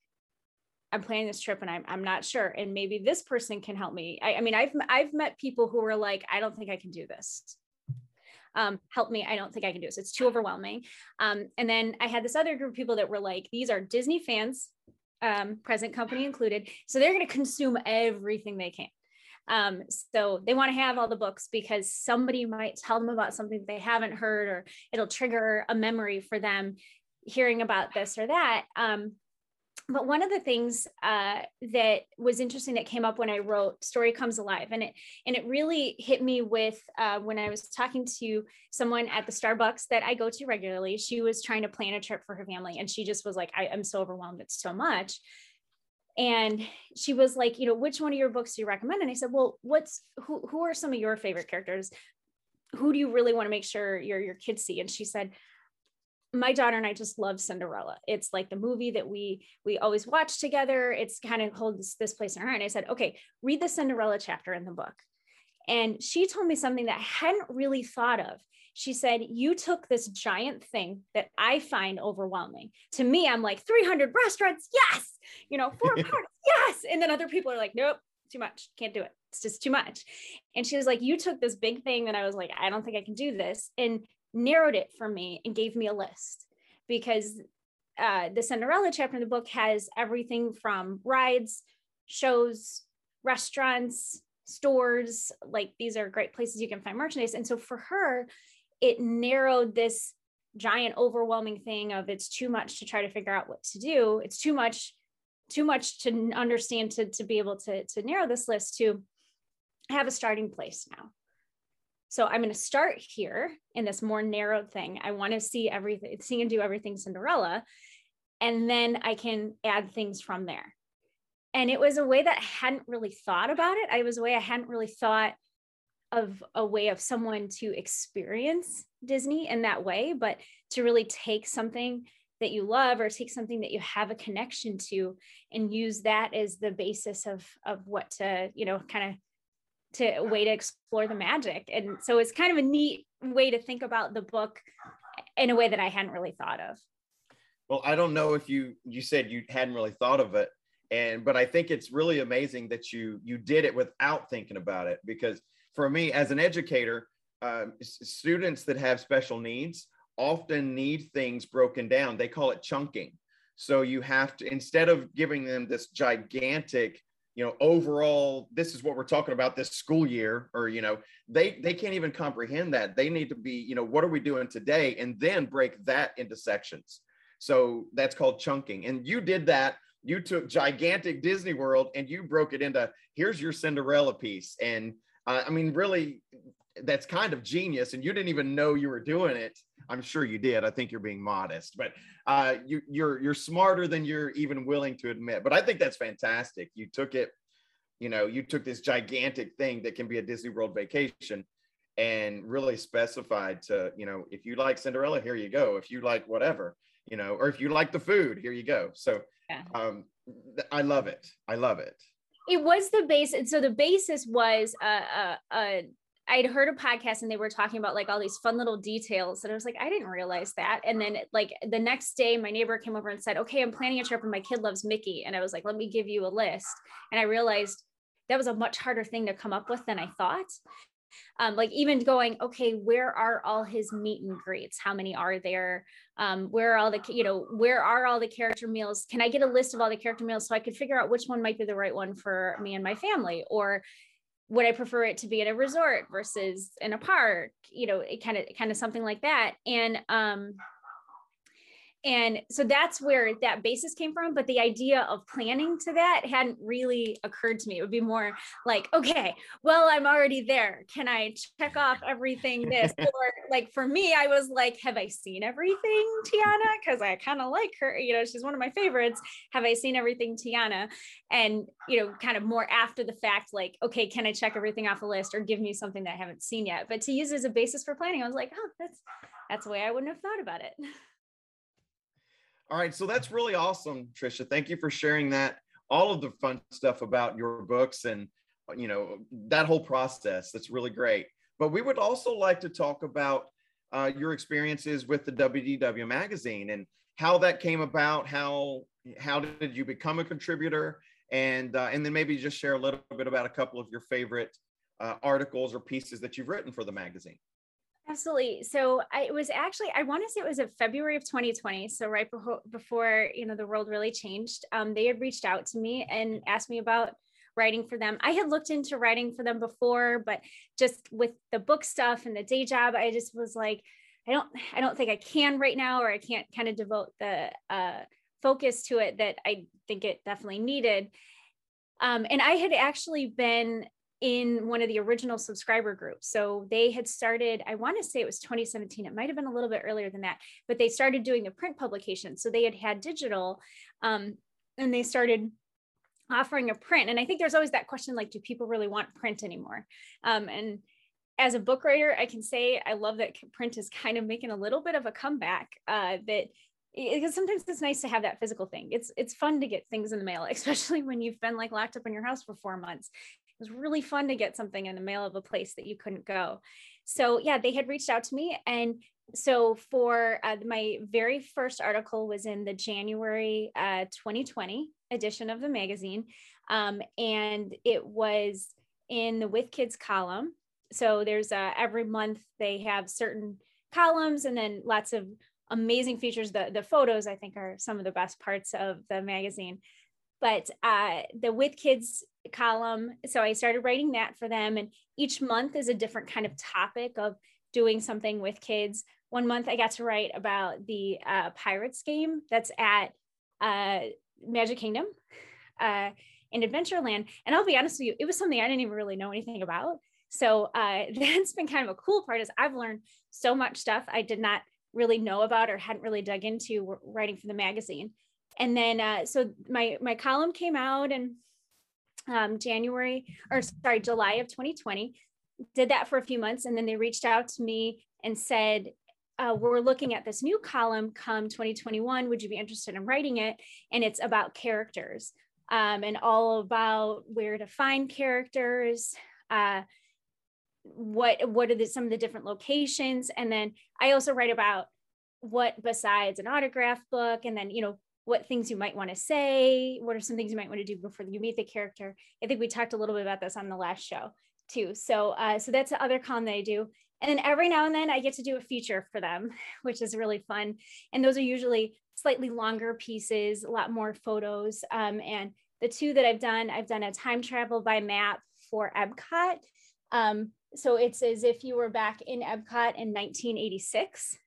I'm planning this trip and I'm, I'm not sure. And maybe this person can help me. I, I mean, I've, I've met people who were like, I don't think I can do this. Um, help me. I don't think I can do this. It's too overwhelming. Um, and then I had this other group of people that were like, these are Disney fans, um, present company included. So they're going to consume everything they can. Um, so they want to have all the books because somebody might tell them about something they haven't heard, or it'll trigger a memory for them hearing about this or that. Um, but one of the things uh, that was interesting that came up when I wrote "Story Comes Alive," and it and it really hit me with uh, when I was talking to someone at the Starbucks that I go to regularly. She was trying to plan a trip for her family, and she just was like, I, "I'm so overwhelmed; it's so much." And she was like, "You know, which one of your books do you recommend?" And I said, "Well, what's who? Who are some of your favorite characters? Who do you really want to make sure your your kids see?" And she said, my daughter and I just love Cinderella. It's like the movie that we we always watch together. It's kind of holds this place in her. And I said, okay, read the Cinderella chapter in the book. And she told me something that I hadn't really thought of. She said, You took this giant thing that I find overwhelming. To me, I'm like, 300 restaurants, yes. You know, four parts, yes. And then other people are like, Nope, too much, can't do it. It's just too much. And she was like, You took this big thing that I was like, I don't think I can do this. And narrowed it for me and gave me a list because uh, the Cinderella chapter in the book has everything from rides, shows, restaurants, stores. Like these are great places you can find merchandise. And so for her, it narrowed this giant, overwhelming thing of it's too much to try to figure out what to do. It's too much, too much to understand to, to be able to, to narrow this list to have a starting place now. So I'm going to start here in this more narrowed thing. I want to see everything, see and do everything Cinderella. And then I can add things from there. And it was a way that I hadn't really thought about it. I was a way I hadn't really thought of a way of someone to experience Disney in that way, but to really take something that you love or take something that you have a connection to and use that as the basis of of what to, you know, kind of to way to explore the magic. And so it's kind of a neat way to think about the book in a way that I hadn't really thought of. Well, I don't know if you you said you hadn't really thought of it and but I think it's really amazing that you you did it without thinking about it because for me as an educator, um, students that have special needs often need things broken down. They call it chunking. So you have to instead of giving them this gigantic you know overall this is what we're talking about this school year or you know they they can't even comprehend that. They need to be you know what are we doing today? And then break that into sections. So that's called chunking. And you did that. You took gigantic disney world and you broke it into here's your cinderella piece. And uh, i mean really that's kind of genius. And you didn't even know you were doing it i'm sure you did. I think you're being modest but uh, you, you're you're smarter than you're even willing to admit but i think that's fantastic. You took it you know you took this gigantic thing that can be a disney world vacation and really specified to you know if you like cinderella here you go. If you like whatever you know or if you like the food here you go. So yeah. um i love it. I love it. It was the base and so the basis was uh, uh, uh I'd heard a podcast and they were talking about like all these fun little details. And I was like, I didn't realize that. And then like the next day, my neighbor came over and said, Okay, I'm planning a trip and my kid loves Mickey. And I was like, let me give you a list. And I realized that was a much harder thing to come up with than I thought. Um, like even going, okay, where are all his meet and greets? How many are there? Um, where are all the, you know, where are all the character meals? Can I get a list of all the character meals so I could figure out which one might be the right one for me and my family? Or would I prefer it to be at a resort versus in a park? You know, it kind of kind of something like that. And um and so that's where that basis came from but the idea of planning to that hadn't really occurred to me. It would be more like okay well i'm already there. Can i check off everything this? Or like for me i was like have i seen everything tiana? Because i kind of like her you know she's one of my favorites. Have i seen everything tiana? And you know kind of more after the fact like okay can i check everything off the list or give me something that i haven't seen yet? But to use as a basis for planning i was like oh that's that's the way i wouldn't have thought about it All right, so that's really awesome, Trisha. Thank you for sharing that, all of the fun stuff about your books and you know that whole process. That's really great. But we would also like to talk about uh, your experiences with the WDW magazine and how that came about. How how did you become a contributor? And uh, and then maybe just share a little bit about a couple of your favorite uh, articles or pieces that you've written for the magazine. Absolutely. So I it was actually I want to say it was in February of 2020. So right before before you know the world really changed. Um, they had reached out to me and asked me about writing for them. I had looked into writing for them before, but just with the book stuff and the day job, I just was like, I don't I don't think I can right now, or I can't kind of devote the uh, focus to it that I think it definitely needed. Um, and I had actually been in one of the original subscriber groups. So they had started, I want to say it was 2017, it might have been a little bit earlier than that, but they started doing the print publication. So they had had digital um, and they started offering a print. And I think there's always that question like, do people really want print anymore? Um, and as a book writer, I can say I love that print is kind of making a little bit of a comeback. Uh, that because sometimes it's nice to have that physical thing. It's it's fun to get things in the mail, especially when you've been like locked up in your house for four months was really fun to get something in the mail of a place that you couldn't go. So yeah, they had reached out to me. And so for uh, my very first article was in the January uh, 2020 edition of the magazine. Um, and it was in the With Kids column. So there's uh, every month they have certain columns and then lots of amazing features. The, the photos, I think, are some of the best parts of the magazine but uh, the with kids column so i started writing that for them and each month is a different kind of topic of doing something with kids. One month i got to write about the uh, pirates game that's at uh, magic kingdom uh, in adventureland and i'll be honest with you it was something i didn't even really know anything about. So uh, that's been kind of a cool part is i've learned so much stuff i did not really know about or hadn't really dug into writing for the magazine and then uh, so my my column came out in um, January or sorry July of 2020. Did that for a few months, and then they reached out to me and said, uh, "We're looking at this new column come 2021. Would you be interested in writing it?" And it's about characters um, and all about where to find characters. Uh, what what are the, some of the different locations and then i also write about what besides an autograph book and then you know what things you might want to say what are some things you might want to do before you meet the character. I think we talked a little bit about this on the last show too. So uh, so that's the other con that i do. And then every now and then i get to do a feature for them which is really fun. And those are usually slightly longer pieces a lot more photos. Um, and the two that i've done i've done a time travel by map for epcot. Um, so it's as if you were back in epcot in 1986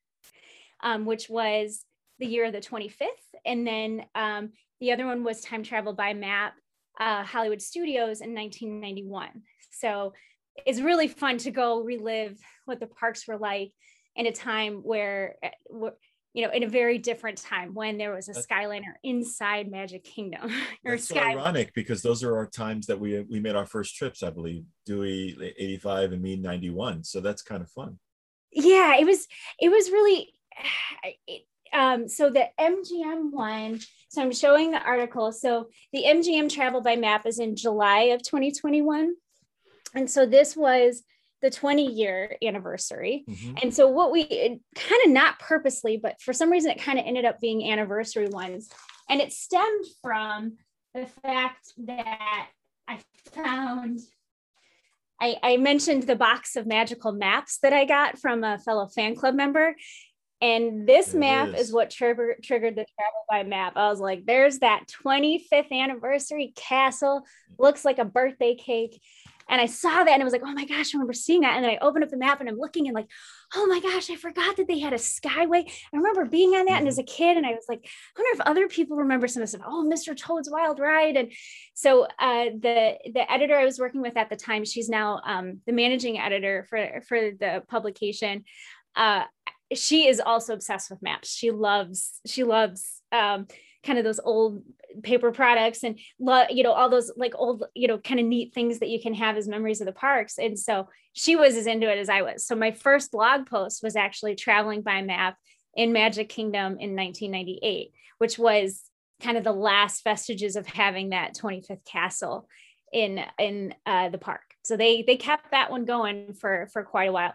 um, which was the year of the 25th. And then um, the other one was Time Travel by Map, uh, Hollywood Studios in 1991. So it's really fun to go relive what the parks were like in a time where, eh, you know, in a very different time when there was a Skyliner inside Magic Kingdom. or That's so ironic because those are our times that we we made our first trips, I believe. Dewey 85 and me 91. So that's kind of fun. Yeah, it was it was really it, um, so the MGM one, so I'm showing the article. So the MGM travel by map is in July of 2021. And so this was the 20 year anniversary. Mm-hmm. And so what we kind of not purposely, but for some reason it kind of ended up being anniversary ones. And it stemmed from the fact that I found I, I, mentioned the box of magical maps that I got from a fellow fan club member And this it map is. is what trigger, triggered the travel by map. I was like, there's that 25th anniversary castle. Looks like a birthday cake. And I saw that and I was like, oh my gosh, I remember seeing that. And then I opened up the map and I'm looking and like, oh my gosh, I forgot that they had a skyway. I remember being on that and as a kid, and I was like, I wonder if other people remember some of this stuff. Oh, Mr. Toad's Wild Ride. And so uh, the the editor I was working with at the time, she's now um, the managing editor for for the publication. Uh, she is also obsessed with maps. She loves she loves um, kind of those old paper products and lo- you know all those like old you know kind of neat things that you can have as memories of the parks. And so she was as into it as I was. So my first blog post was actually traveling by map in Magic Kingdom in 1998, which was kind of the last vestiges of having that 25th castle in in uh, the park. So they they kept that one going for for quite a while.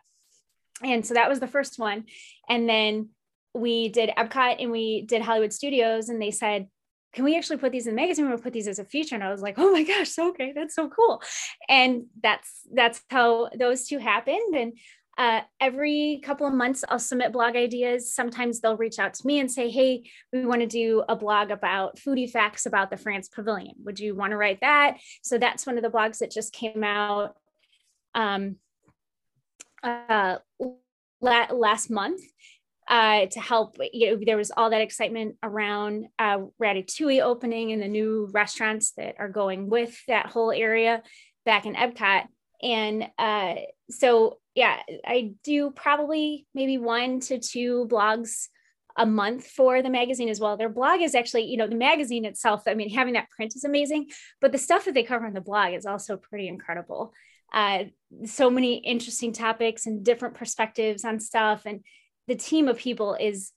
And so that was the first one. And then we did Epcot and we did Hollywood Studios and they said, can we actually put these in the magazine? We'll put these as a feature. And I was like, oh my gosh, okay, that's so cool. And that's that's how those two happened. And uh, every couple of months, I'll submit blog ideas. Sometimes they'll reach out to me and say, hey, we want to do a blog about foodie facts about the France Pavilion. Would you want to write that? So that's one of the blogs that just came out um, uh, la- last month uh, to help. You know, there was all that excitement around uh, Ratatouille opening and the new restaurants that are going with that whole area back in Epcot. And uh, so, yeah, I do probably maybe one to two blogs a month for the magazine as well. Their blog is actually, you know, the magazine itself, I mean, having that print is amazing, but the stuff that they cover on the blog is also pretty incredible. Uh, so many interesting topics and different perspectives on stuff. And the team of people is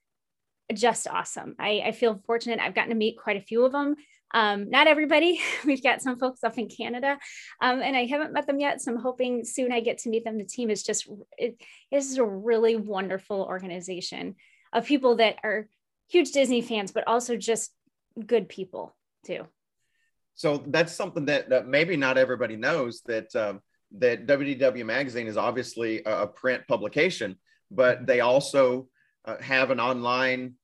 just awesome. I, I feel fortunate. I've gotten to meet quite a few of them. Um, not everybody. We've got some folks up in Canada, um, and I haven't met them yet. So I'm hoping soon I get to meet them. The team is just it, is a really wonderful organization of people that are huge Disney fans, but also just good people too. So that's something that, that maybe not everybody knows that um, that WDW Magazine is obviously a, print publication, but they also uh, have an online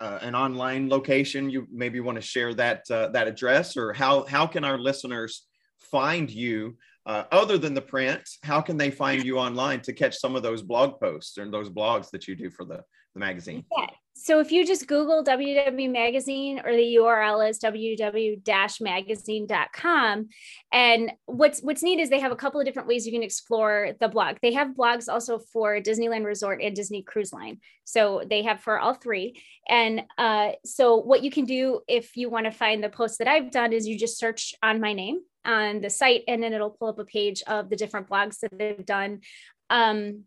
uh, an online location. You maybe want to share that uh, that address, or how how can our listeners find you uh, other than the print? How can they find you online to catch some of those blog posts and those blogs that you do for the the magazine? Yeah. So if you just Google WW Magazine or the URL is wdwmagazine.com. And what's what's neat is they have a couple of different ways you can explore the blog. They have blogs also for Disneyland Resort and Disney Cruise Line. So they have for all three. And uh, so what you can do if you want to find the post that I've done is you just search on my name on the site and then it'll pull up a page of the different blogs that they've done. Um,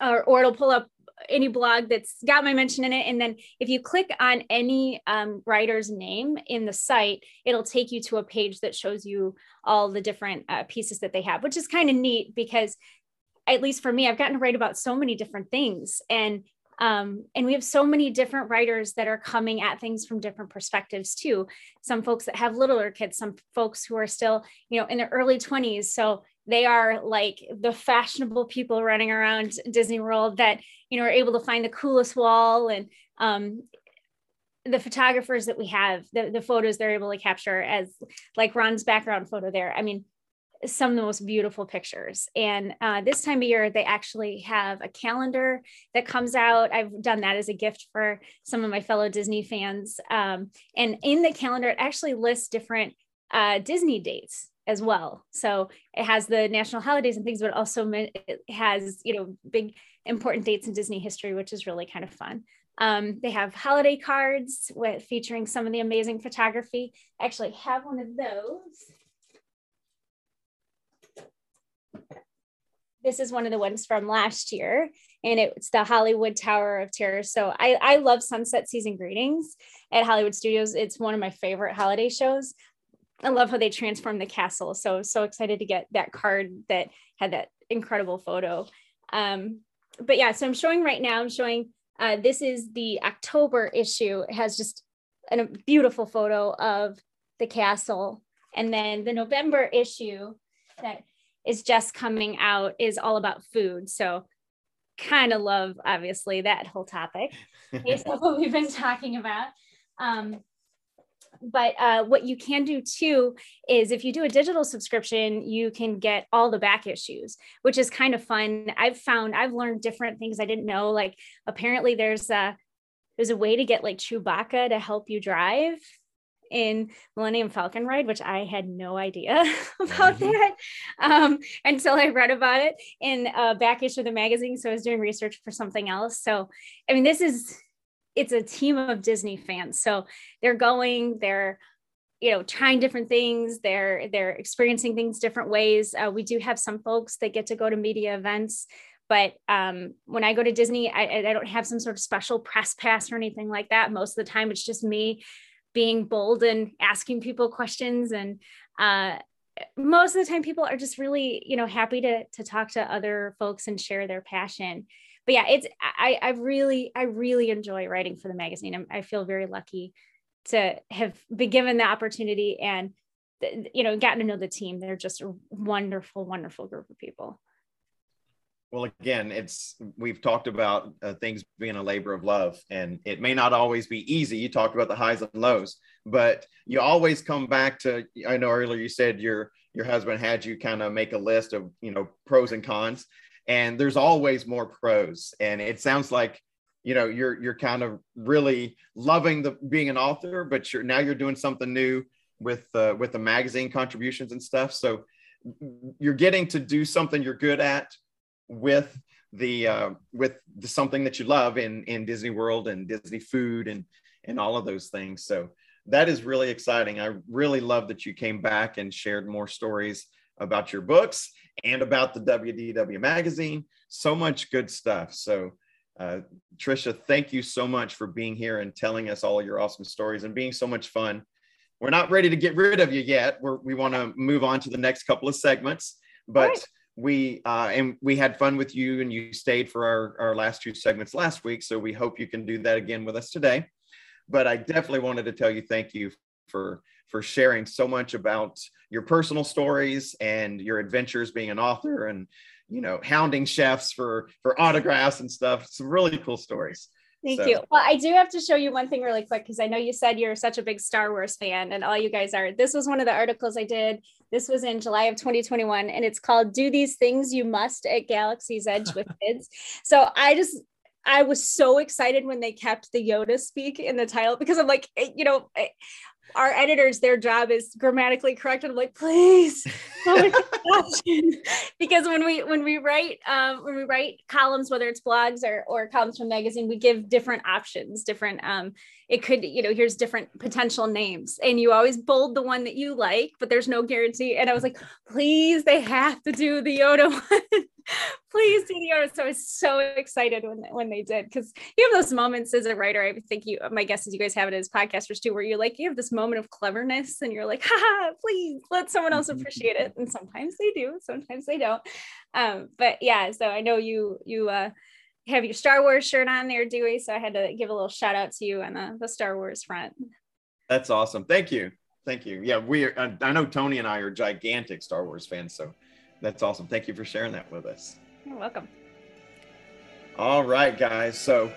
or, or it'll pull up any blog that's got my mention in it. And then if you click on any um, writer's name in the site, it'll take you to a page that shows you all the different uh, pieces that they have, which is kind of neat because, at least for me, I've gotten to write about so many different things. And um, and we have so many different writers that are coming at things from different perspectives too. Some folks that have littler kids, some folks who are still, you know, in their early 20s. So they are like the fashionable people running around Disney World that you know are able to find the coolest wall and um, the photographers that we have, the, the photos they're able to capture as like Ron's background photo there. I mean, some of the most beautiful pictures. And uh, this time of year, they actually have a calendar that comes out. I've done that as a gift for some of my fellow Disney fans. Um, and in the calendar, it actually lists different uh, Disney dates as well. So it has the national holidays and things, but also it has, you know, big important dates in Disney history, which is really kind of fun. Um, they have holiday cards with featuring some of the amazing photography. I actually have one of those. This is one of the ones from last year, and it's the Hollywood Tower of Terror. So I, I love Sunset Season Greetings at Hollywood Studios. It's one of my favorite holiday shows. I love how they transformed the castle. So so excited to get that card that had that incredible photo. Um, but yeah, so I'm showing right now. I'm showing uh, this is the October issue. It has just an, a beautiful photo of the castle, and then the November issue that is just coming out is all about food. So kind of love, obviously, that whole topic based on what we've been talking about. Um, but uh, what you can do too is if you do a digital subscription, you can get all the back issues, which is kind of fun. I've found I've learned different things I didn't know. Like apparently there's a there's a way to get like Chewbacca to help you drive in Millennium Falcon Ride, which I had no idea about mm-hmm. that um, until I read about it in a back issue of the magazine. So I was doing research for something else. So, I mean, this is it's a team of Disney fans. So they're going, they're you know trying different things they're they're experiencing things different ways. Uh, we do have some folks that get to go to media events but um, when i go to disney I, I don't have some sort of special press pass or anything like that. Most of the time it's just me being bold and asking people questions and uh, most of the time people are just really you know happy to to talk to other folks and share their passion but yeah it's i i really i really enjoy writing for the magazine. I'm, i feel very lucky to have been given the opportunity and you know gotten to know the team. They're just a wonderful wonderful group of people. Well again it's we've talked about uh, things being a labor of love and it may not always be easy. You talked about the highs and lows but you always come back to i know earlier you said your your husband had you kind of make a list of you know pros and cons and there's always more pros and it sounds like you know you're you're kind of really loving the being an author but you're now you're doing something new with uh, with the magazine contributions and stuff so you're getting to do something you're good at with the uh, with the, something that you love in in Disney World and Disney food and and all of those things. So that is really exciting. I really love that you came back and shared more stories about your books and about the WDW magazine. So much good stuff. So uh, Trisha, thank you so much for being here and telling us all your awesome stories and being so much fun. We're not ready to get rid of you yet. We're, we want to move on to the next couple of segments, but we uh, and we had fun with you and you stayed for our, our last two segments last week so we hope you can do that again with us today but i definitely wanted to tell you thank you for for sharing so much about your personal stories and your adventures being an author and you know hounding chefs for for autographs and stuff some really cool stories Thank so. you. Well, I do have to show you one thing really quick because I know you said you're such a big Star Wars fan, and all you guys are. This was one of the articles I did. This was in July of 2021, and it's called Do These Things You Must at Galaxy's Edge with Kids. So I just, I was so excited when they kept the Yoda speak in the title because I'm like, eh, you know, eh, our editors, their job is grammatically correct. And I'm like, please, because when we when we write um, when we write columns, whether it's blogs or or columns from magazine, we give different options, different. Um, it could you know here's different potential names, and you always bold the one that you like, but there's no guarantee. And I was like, please, they have to do the Yoda one please do the artist. So I was so excited when when they did because you have those moments as a writer. I think you, my guess is you guys have it as podcasters too, where you're like you have this moment of cleverness and you're like, ha, please let someone else appreciate it. And sometimes they do, sometimes they don't. Um, but yeah, so I know you you uh, have your Star Wars shirt on there, Dewey. So I had to give a little shout out to you on the, the Star Wars front. That's awesome. Thank you. Thank you. Yeah, we are, I know Tony and I are gigantic Star Wars fans, so that's awesome. Thank you for sharing that with us. You're welcome. All right, guys. So,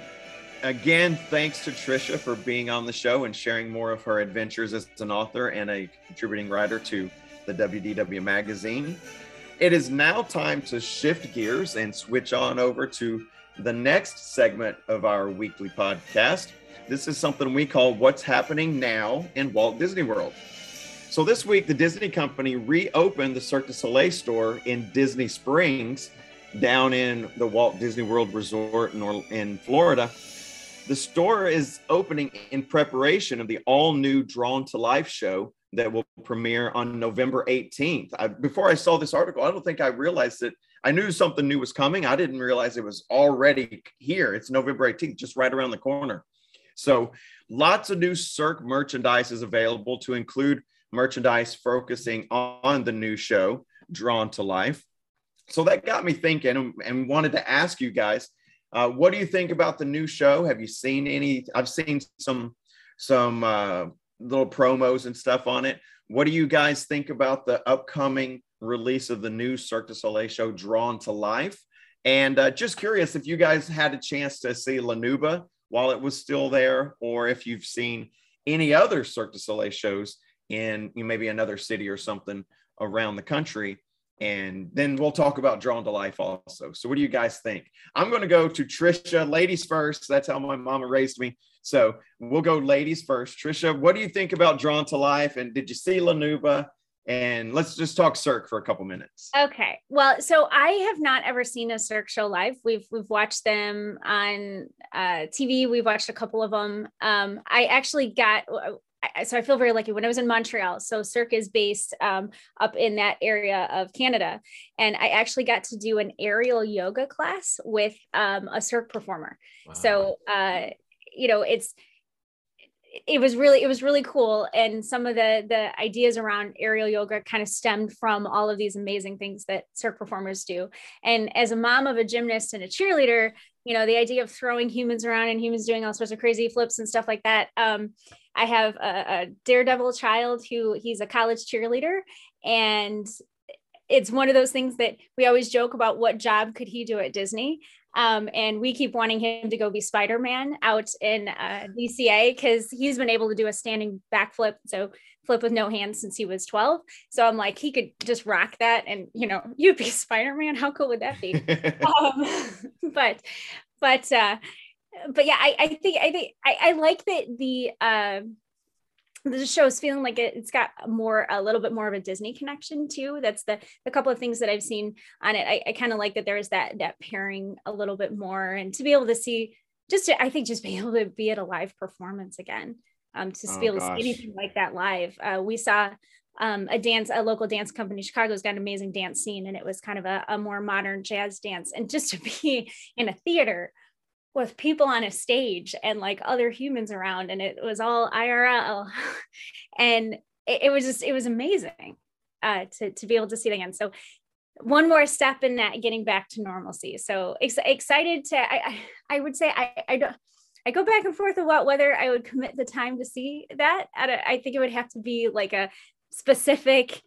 again, thanks to Trisha for being on the show and sharing more of her adventures as an author and a contributing writer to the WDW magazine. It is now time to shift gears and switch on over to the next segment of our weekly podcast. This is something we call What's Happening Now in Walt Disney World. So, this week, the Disney Company reopened the Cirque du Soleil store in Disney Springs down in the Walt Disney World Resort in, Florida. The store is opening in preparation of the all new Drawn to Life show that will premiere on November 18th. I, before I saw this article, I don't think I realized that I knew something new was coming. I didn't realize it was already here. It's November 18th, just right around the corner. So, lots of new Cirque merchandise is available to include merchandise focusing on the new show, Drawn to Life so that got me thinking and, wanted to ask you guys uh, what do you think about the new show have you seen any i've seen some some uh, little promos and stuff on it what do you guys think about the upcoming release of the new cirque du soleil show drawn to life And uh, just curious if you guys had a chance to see La Nouba while it was still there, or if you've seen any other Cirque du Soleil shows in you know, maybe another city or something around the country. And then we'll talk about Drawn to Life also. So, what do you guys think? I'm going to go to Trisha, ladies first. That's how my mama raised me. So, we'll go ladies first. Trisha, what do you think about Drawn to Life? And did you see La Nouba? And let's just talk Cirque for a couple minutes. Okay. Well, so I have not ever seen a Cirque show live. We've we've watched them on uh, TV. We've watched a couple of them. Um, I actually got. So I feel very lucky when I was in Montreal. So Cirque is based um, up in that area of Canada, and I actually got to do an aerial yoga class with um, a Cirque performer. Wow. So uh, you know, it's it was really it was really cool. And some of the the ideas around aerial yoga kind of stemmed from all of these amazing things that cirque performers do. And as a mom of a gymnast and a cheerleader you know the idea of throwing humans around and humans doing all sorts of crazy flips and stuff like that um, i have a, a daredevil child who he's a college cheerleader. And it's one of those things that we always joke about what job could he do at disney um, and we keep wanting him to go be Spider Man out in uh, DCA because he's been able to do a standing backflip. So flip with no hands since he was 12. So I'm like, he could just rock that and, you know, you'd be Spider Man. How cool would that be? um, but, but, uh, but yeah, I, I think, I think, I, I like that the, uh, the show is feeling like it, has got more a little bit more of a disney connection too that's the the couple of things that i've seen on it i, I kind of like that there's that that pairing a little bit more and to be able to see just to, i think just be able to be at a live performance again um to oh, be able gosh. to see anything like that live uh, we saw um, a dance, a local dance company, Chicago's got an amazing dance scene, and it was kind of a, a more modern jazz dance. And just to be in a theater with people on a stage and like other humans around and it was all IRL and it, it was just it was amazing uh, to to be able to see it again. So one more step in that getting back to normalcy. So ex- excited to I, I, would say I I don't I go back and forth about whether I would commit the time to see that. I think it would have to be like a specific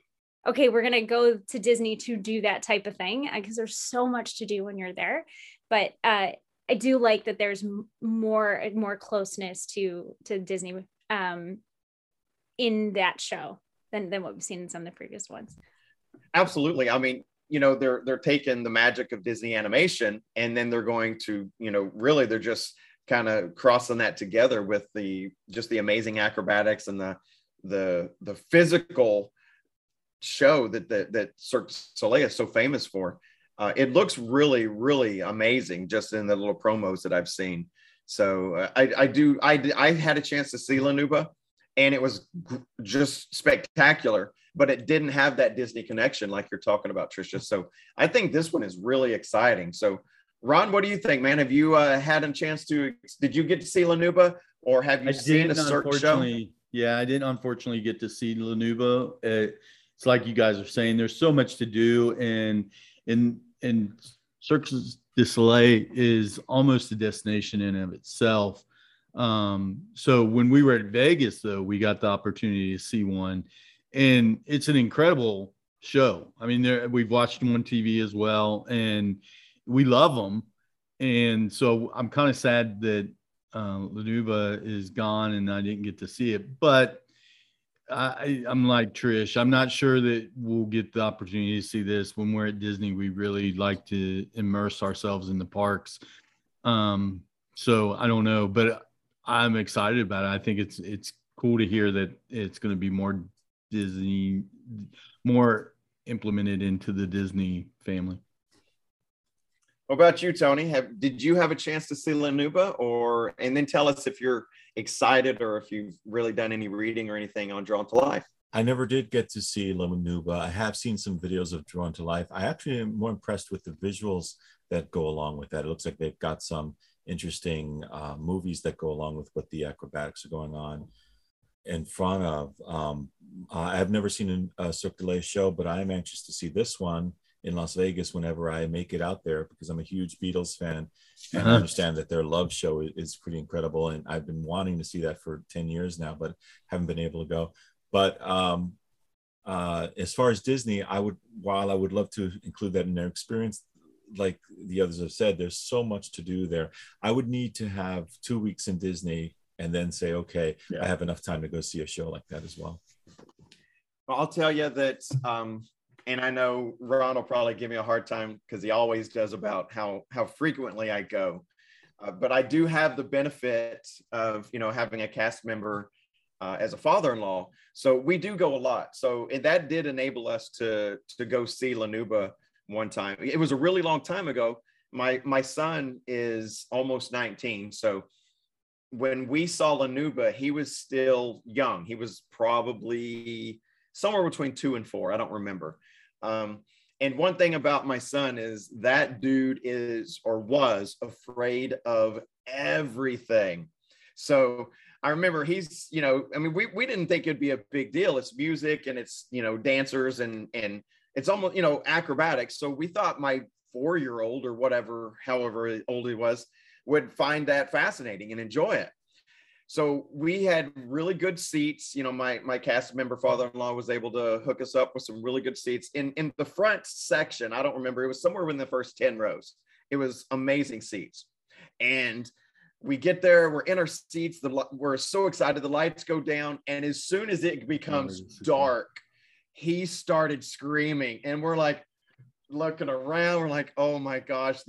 okay we're going to go to Disney to do that type of thing because there's so much to do when you're there. But uh, I do like that there's more more closeness to to Disney um, in that show than than what we've seen in some of the previous ones. Absolutely. I mean, you know, they're they're taking the magic of Disney animation and then they're going to, you know, really they're just kind of crossing that together with the just the amazing acrobatics and the the the physical show that that that Cirque Soleil is so famous for uh, it looks really, really amazing just in the little promos that I've seen. So uh, I, I do, I, I had a chance to see La Nouba, and it was just spectacular, but it didn't have that Disney connection like you're talking about, Trisha. So I think this one is really exciting. So Ron, what do you think, man? Have you uh, had a chance to, did you get to see La Nouba, or have you I seen a Cirque show? Yeah, I didn't unfortunately get to see La Nouba. It's like you guys are saying, there's so much to do and, and and Cirque du Soleil is almost a destination in of itself. Um, so when we were at Vegas, though, we got the opportunity to see one, and it's an incredible show. I mean, we've watched them on TV as well, and we love them. And so I'm kind of sad that uh, La Nouba is gone and I didn't get to see it, but I, I'm like Trish. I'm not sure that we'll get the opportunity to see this when we're at Disney. We really like to immerse ourselves in the parks. Um, so I don't know, but I'm excited about it. I think it's it's cool to hear that it's going to be more Disney, more implemented into the Disney family. What about you, Tony? Have did you have a chance to see La Nouba, or and then tell us if you're excited or if you've really done any reading or anything on Drawn to Life. I never did get to see La Nouba. I have seen some videos of Drawn to Life. I actually am more impressed with the visuals that go along with that. It looks like they've got some interesting uh, movies that go along with what the acrobatics are going on in front of. Um, I've never seen a Cirque du Soleil show, but I am anxious to see this one in Las Vegas whenever I make it out there because I'm a huge Beatles fan and uh-huh. I understand that their love show is pretty incredible. And I've been wanting to see that for 10 years now, but haven't been able to go. But um, uh, as far as Disney, I would, while I would love to include that in their experience, like the others have said, there's so much to do there. I would need to have two weeks in Disney and then say, okay, Yeah. I have enough time to go see a show like that as well. Well, I'll tell you that, um, and I know Ron will probably give me a hard time because he always does about how how frequently I go. Uh, but I do have the benefit of you know having a cast member uh, as a father-in-law, so we do go a lot. So that did enable us to to go see La Nouba one time. It was a really long time ago. My my son is almost 19, so when we saw La Nouba, he was still young. He was probably somewhere between two and four. I don't remember. Um, and one thing about my son is that dude is or was afraid of everything. So I remember he's, you know, I mean, we, we didn't think it'd be a big deal. It's music and it's, you know, dancers and, and it's almost, you know, acrobatics. So we thought my four year old or whatever, however old he was, would find that fascinating and enjoy it. So we had really good seats. You know, my my cast member father-in-law was able to hook us up with some really good seats in in the front section. I don't remember. It was somewhere in the first 10 rows. It was amazing seats. And we get there, we're in our seats, the we're so excited, the lights go down, and as soon as it becomes dark, he started screaming, and we're like looking around, we're like, oh my gosh,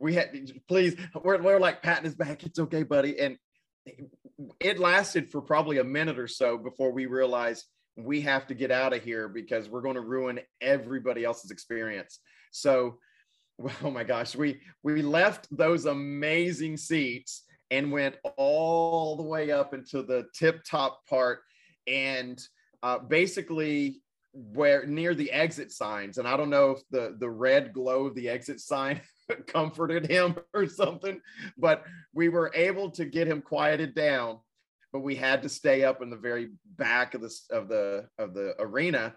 we had please, we're, we're like patting his back, it's okay, buddy. And it lasted for probably a minute or so before we realized we have to get out of here because we're going to ruin everybody else's experience. So, oh my gosh, we we left those amazing seats and went all the way up into the tip top part and uh, basically where near the exit signs and i don't know if the the red glow of the exit sign comforted him or something but we were able to get him quieted down but we had to stay up in the very back of the of the of the arena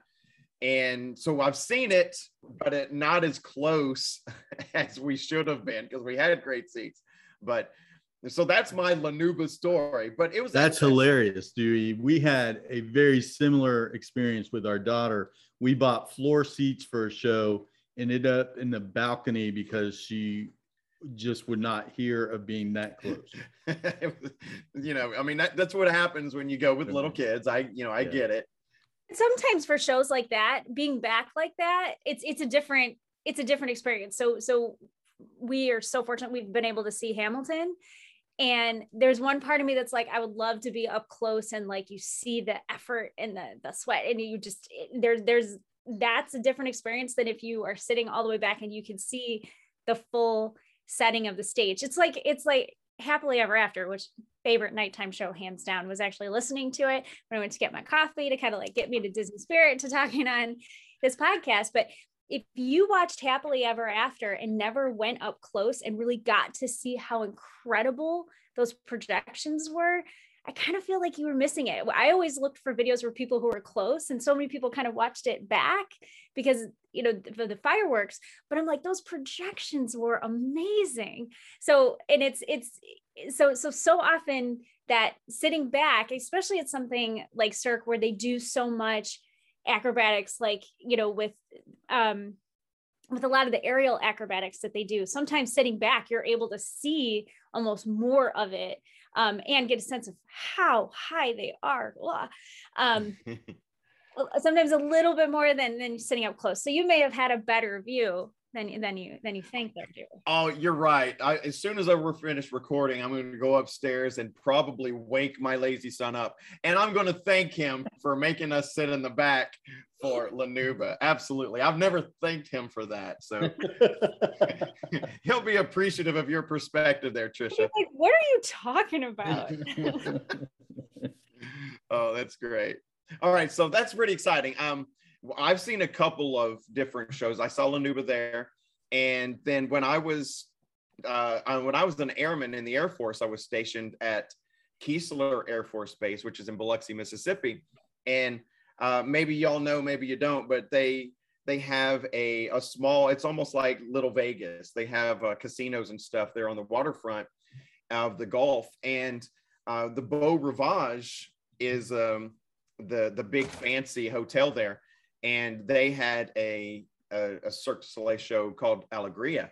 and so i've seen it but it not as close as we should have been because we had great seats but so that's my La Nouba story but it was That's hilarious, Dewey. We had a very similar experience with our daughter. We bought floor seats for a show, ended up in the balcony because she just would not hear of being that close. you know i mean that, that's what happens when you go with little mm-hmm. kids. I you know i Yeah. get it. Sometimes for shows like that being back like that it's it's a different it's a different experience. So so we are so fortunate we've been able to see hamilton. And there's one part of me that's like i would love to be up close and like you see the effort and the the sweat and you just there's there's that's a different experience than if you are sitting all the way back and you can see the full setting of the stage it's like it's like happily ever after which favorite nighttime show hands down was actually listening to it when I went to get my coffee to kind of like get me to Disney spirit to talking on this podcast. But if you watched Happily Ever After and never went up close and really got to see how incredible those projections were, I kind of feel like you were missing it. I always looked for videos where people who were close, and so many people kind of watched it back because you know the fireworks. But I'm like, those projections were amazing. So, and it's it's so so so often that sitting back, especially at something like Cirque where they do so much acrobatics, like you know with um with a lot of the aerial acrobatics that they do sometimes sitting back you're able to see almost more of it um, and get a sense of how high they are um, sometimes a little bit more than than sitting up close. So you may have had a better view than than you than you think they're doing Oh, you're right. I, as soon as I we're finished recording, I'm going to go upstairs and probably wake my lazy son up, and I'm going to thank him for making us sit in the back for La Nouba. Absolutely, I've never thanked him for that, so he'll be appreciative of your perspective there, Trisha. like what are you talking about oh, that's great. All right, so that's pretty exciting. Um, I've seen a couple of different shows. I saw La Nouba there, and then when I was uh, uh, when I was an airman in the Air Force, I was stationed at Keesler Air Force Base, which is in Biloxi, Mississippi. And uh, maybe y'all know, maybe you don't, but they they have a a small. It's almost like Little Vegas. They have uh, casinos and stuff there on the waterfront of the Gulf, and uh, the Beau Rivage is um, the the big fancy hotel there, and they had a a, a Cirque du Soleil show called Alegria,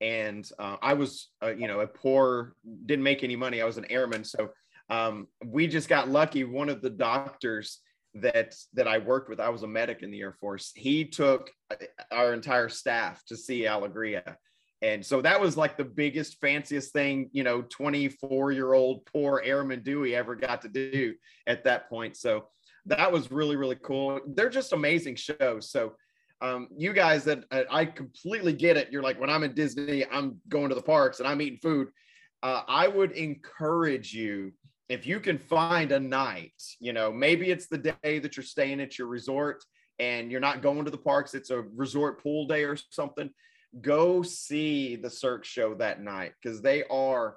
and uh, I was uh, you know a poor, didn't make any money. I was an airman, so um, we just got lucky. One of the doctors that that I worked with, I was a medic in the Air Force. He took uh, our entire staff to see Alegria. And so that was like the biggest, fanciest thing, you know, 24 year old poor Airman Dewey ever got to do at that point. So that was really, really cool. They're just amazing shows. So, um, you guys that uh, I completely get it. You're like, when I'm in Disney, I'm going to the parks and I'm eating food. Uh, I would encourage you if you can find a night, you know, maybe it's the day that you're staying at your resort and you're not going to the parks, it's a resort pool day or something go see the Cirque show that night because they are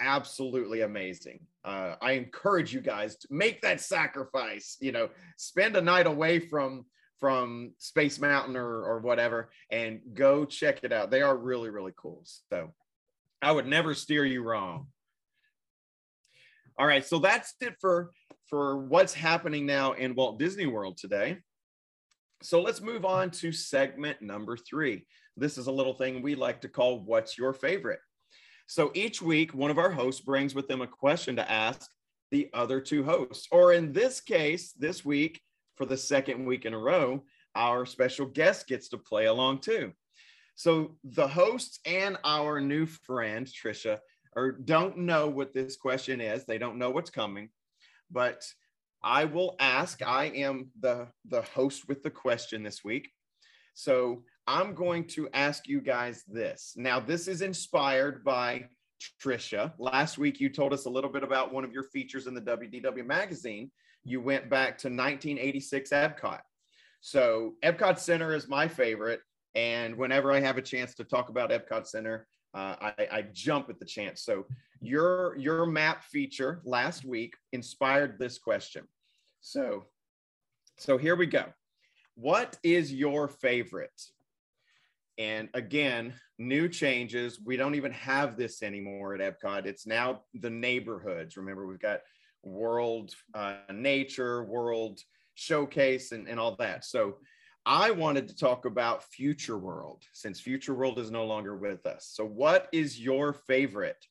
absolutely amazing. Uh, I encourage you guys to make that sacrifice. You know, spend a night away from from Space Mountain or or whatever, and go check it out. They are really really cool. So, I would never steer you wrong. All right, so that's it for for what's happening now in Walt Disney World today. So let's move on to segment number three. This is a little thing we like to call What's Your Favorite? So each week, one of our hosts brings with them a question to ask the other two hosts. Or in this case, this week, for the second week in a row, our special guest gets to play along too. So the hosts and our new friend, Trisha, or don't know what this question is. They don't know what's coming, but I will ask. I am the the host with the question this week. So I'm going to ask you guys this. Now, this is inspired by Trisha. Last week, you told us a little bit about one of your features in the WDW magazine. You went back to 1986 Epcot. So, Epcot Center is my favorite. And whenever I have a chance to talk about Epcot Center, uh, I, I jump at the chance. So, your your map feature last week inspired this question. So, so here we go. What is your favorite? And again, new changes. We don't even have this anymore at Epcot. It's now the neighborhoods. Remember, we've got World uh, Nature, World Showcase, and, and all that. So I wanted to talk about Future World since Future World is no longer with us. So, what is your favorite?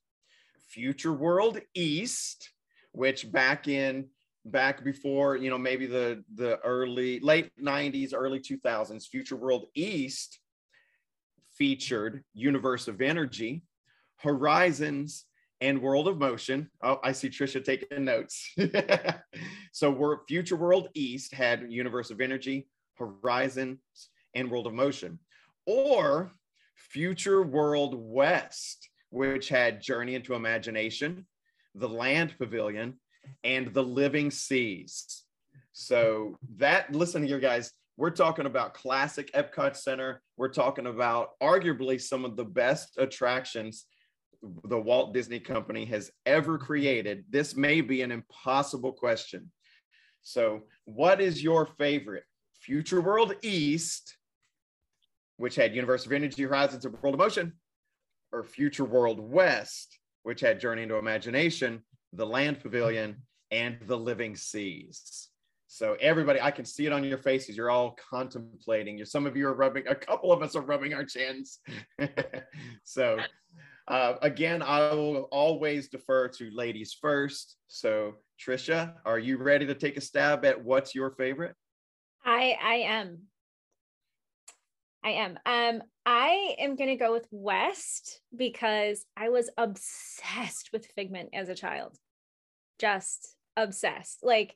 Future World East, which back in back before you know maybe the the early late 90s early 2000s future world east featured universe of energy horizons and world of motion oh i see trisha taking notes so we're future world east had universe of energy horizons and world of motion or future world west which had journey into imagination the land pavilion and the living seas. So that listen here, guys. We're talking about classic Epcot Center. We're talking about arguably some of the best attractions the Walt Disney Company has ever created. This may be an impossible question. So, what is your favorite? Future World East, which had Universe of Energy Horizons and World of Motion, or Future World West, which had Journey into Imagination the land pavilion, and the living seas. So everybody, I can see it on your faces. You're all contemplating. You're, some of you are rubbing. A couple of us are rubbing our chins. so uh, again, I will always defer to ladies first. So Trisha, are you ready to take a stab at what's your favorite? I I am. I am. Um, I am going to go with West because I was obsessed with Figment as a child. Just obsessed. Like,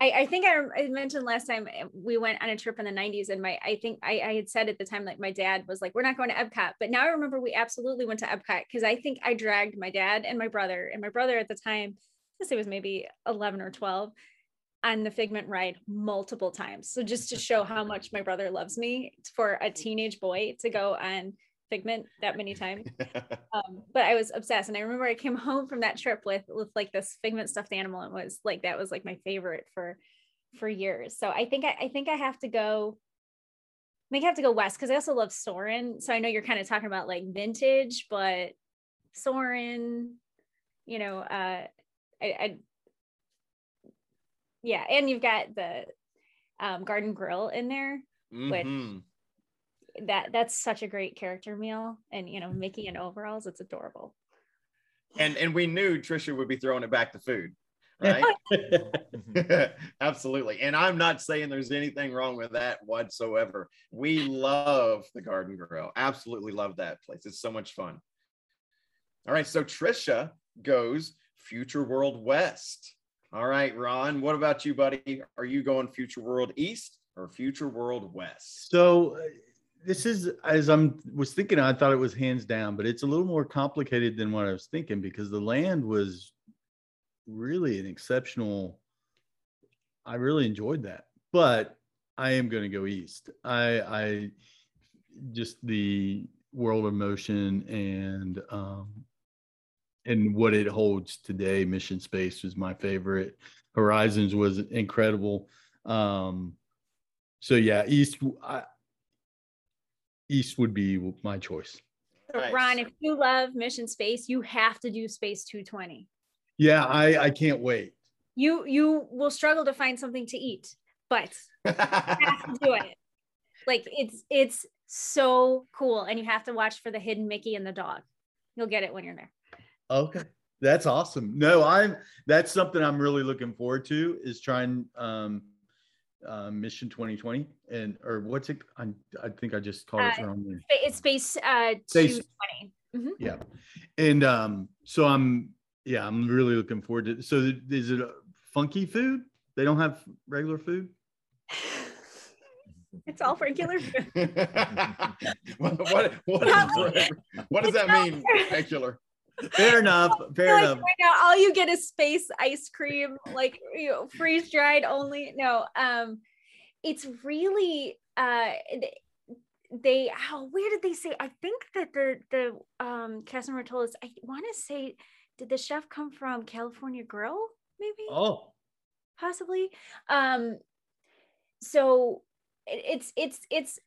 I, I think I, I, mentioned last time eh, we went on a trip in the 90s, and my I think I, I had said at the time, like, my dad was like, We're not going to Epcot. But now I remember we absolutely went to Epcot because I think I dragged my dad and my brother, and my brother at the time, it was maybe 11 or 12 on the figment ride multiple times. So just to show how much my brother loves me for a teenage boy to go on figment that many times. Um, but I was obsessed. And I remember I came home from that trip with with like this figment stuffed animal and was like that was like my favorite for for years. So I think I, I think I have to go I think I have to go west because I also love Soarin'. So I know you're kind of talking about like vintage, but Soarin', you know, uh I, I yeah, and you've got the um, Garden Grill in there, mm-hmm. which that that's such a great character meal and you know mickey in overalls it's adorable And and we knew Trisha would be throwing it back to food, right? Mm-hmm. Absolutely. And I'm not saying there's anything wrong with that whatsoever. We love the Garden Grill. Absolutely love that place. It's so much fun. All right. So Trisha goes Future World West. All right, Ron, what about you, buddy? Are you going Future World East or Future World West? So this is as I'm was thinking, I thought it was hands down, but it's a little more complicated than what I was thinking because the land was really an exceptional. I really enjoyed that, but I am going to go east. I I just the world of motion and um and what it holds today. Mission Space was my favorite. Horizons was incredible. Um, so yeah, East. I, East would be my choice. so Nice. ron if you love mission space you have to do space 220 Yeah, I I can't wait. you you will struggle to find something to eat but you have to do it like it's it's so cool and you have to watch for the hidden mickey and the dog you'll get it when you're there Okay, that's awesome. No, I'm that's something I'm really looking forward to is trying um, uh, Mission 2020 and or what's it? I I think I just called it Uh, wrong. there. It's space uh Space- 220 Mhm. Yeah, and um, so I'm yeah I'm really looking forward to. So th- is it a funky food? They don't have regular food. it's all regular food what, what, what, is, what does that mean, regular? Fair enough. Fair like enough. right now all you get is space ice cream like you know freeze dried only no um it's really uh they how where did they say i think that the the um cast member told us i want to say did the chef come from california grill maybe Oh, possibly um so it- it's it's it's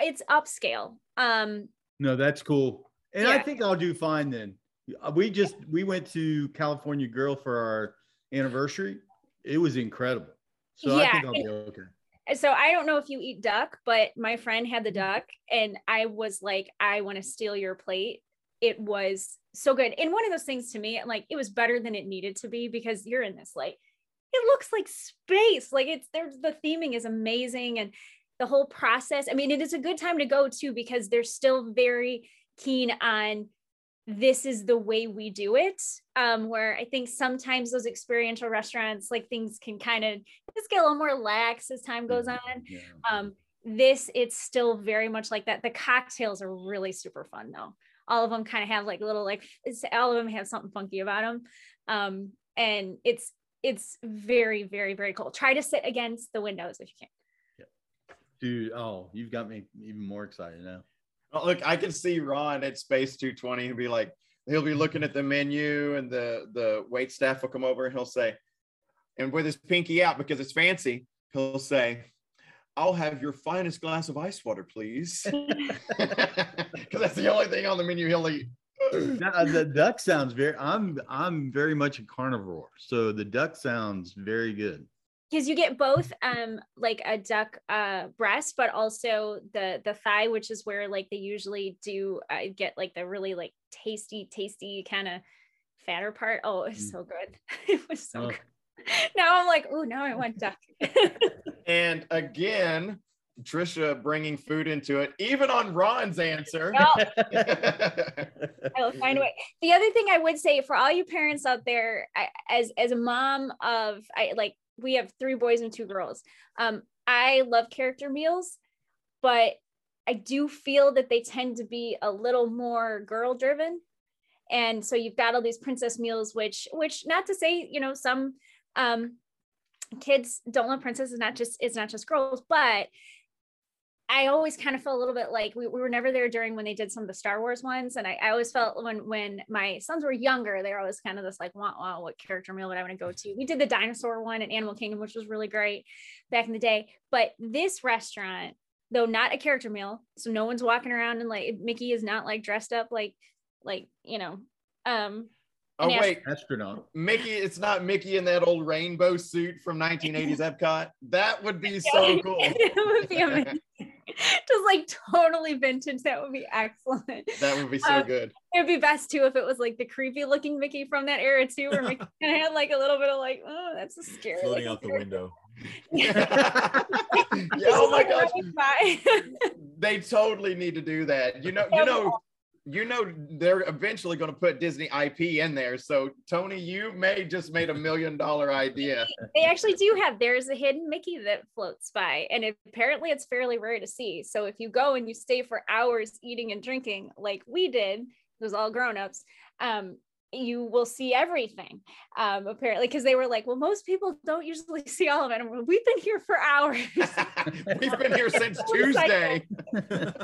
it's upscale um no, that's cool. And I think I'll do fine then. Uh, We just we went to California Grill for our anniversary. It was incredible. So I think I'll be okay. so I don't know if you eat duck, but my friend had the duck and I was like, I want to steal your plate. It was so good. And one of those things to me, like it was better than it needed to be because you're in this like it looks like space. Like it's there's the theming is amazing and the whole process. I mean, it is a good time to go too because they're still very keen on this is the way we do it. Um, where I think sometimes those experiential restaurants, like things can kind of just get a little more lax as time goes on. Yeah. Um, this it's still very much like that. The cocktails are really super fun though. All of them kind of have like little like all of them have something funky about them. Um, and it's it's very very very cool. Try to sit against the windows if you can. Dude, oh, you've got me even more excited now. Oh, look, I can see Ron at Space 220 and be like, he'll be looking at the menu and the the wait staff will come over and he'll say, and with his pinky out because it's fancy, he'll say, I'll have your finest glass of ice water, please. Because that's the only thing on the menu he'll eat. Now, the duck sounds very I'm I'm very much a carnivore. So the duck sounds very good. Because you get both um like a duck uh breast but also the the thigh which is where like they usually do uh, get like the really like tasty tasty kind of fatter part oh it's Mm. so good it was so Oh. good now i'm like oh now i want duck And again, Trisha bringing food into it, even on Ron's answer. Well, I'll find a way. The other thing I would say for all you parents out there, I, as as a mom of, I like we have three boys and two girls. Um, I love character meals, but I do feel that they tend to be a little more girl driven, and so you've got all these princess meals, which which not to say you know some um kids don't love princesses, not just it's not just girls, but I always kind of felt a little bit like we, we were never there during when they did some of the Star Wars ones. And I, I always felt when when my sons were younger, they were always kind of this like, wow, wow, what character meal would I want to go to? We did the dinosaur one at Animal Kingdom, which was really great back in the day. But this restaurant, though not a character meal, so no one's walking around and like Mickey is not like dressed up like like you know um oh, wait. Astronaut. Mickey, it's not Mickey in that old rainbow suit from 1980s Epcot. That would be so cool. it would be amazing. just like totally vintage. That would be excellent. That would be so Um, good. It would be best too if it was like the creepy looking Mickey from that era too, where Mickey kind of had like a little bit of like, oh, that's a scary. floating out the character." window. yeah, He's oh my like, gosh. running. They totally need to do that. You know, you know, you know they're eventually going to put Disney IP in there. So Tony, you may just made a million dollar idea. they actually do have there's a hidden Mickey that floats by, and it, apparently it's fairly rare to see. So if you go and you stay for hours eating and drinking, like we did, it was all grown-ups. Um, you will see everything um apparently because they were like well most people don't usually see all of it and we've been here for hours We've been here since It was like Tuesday.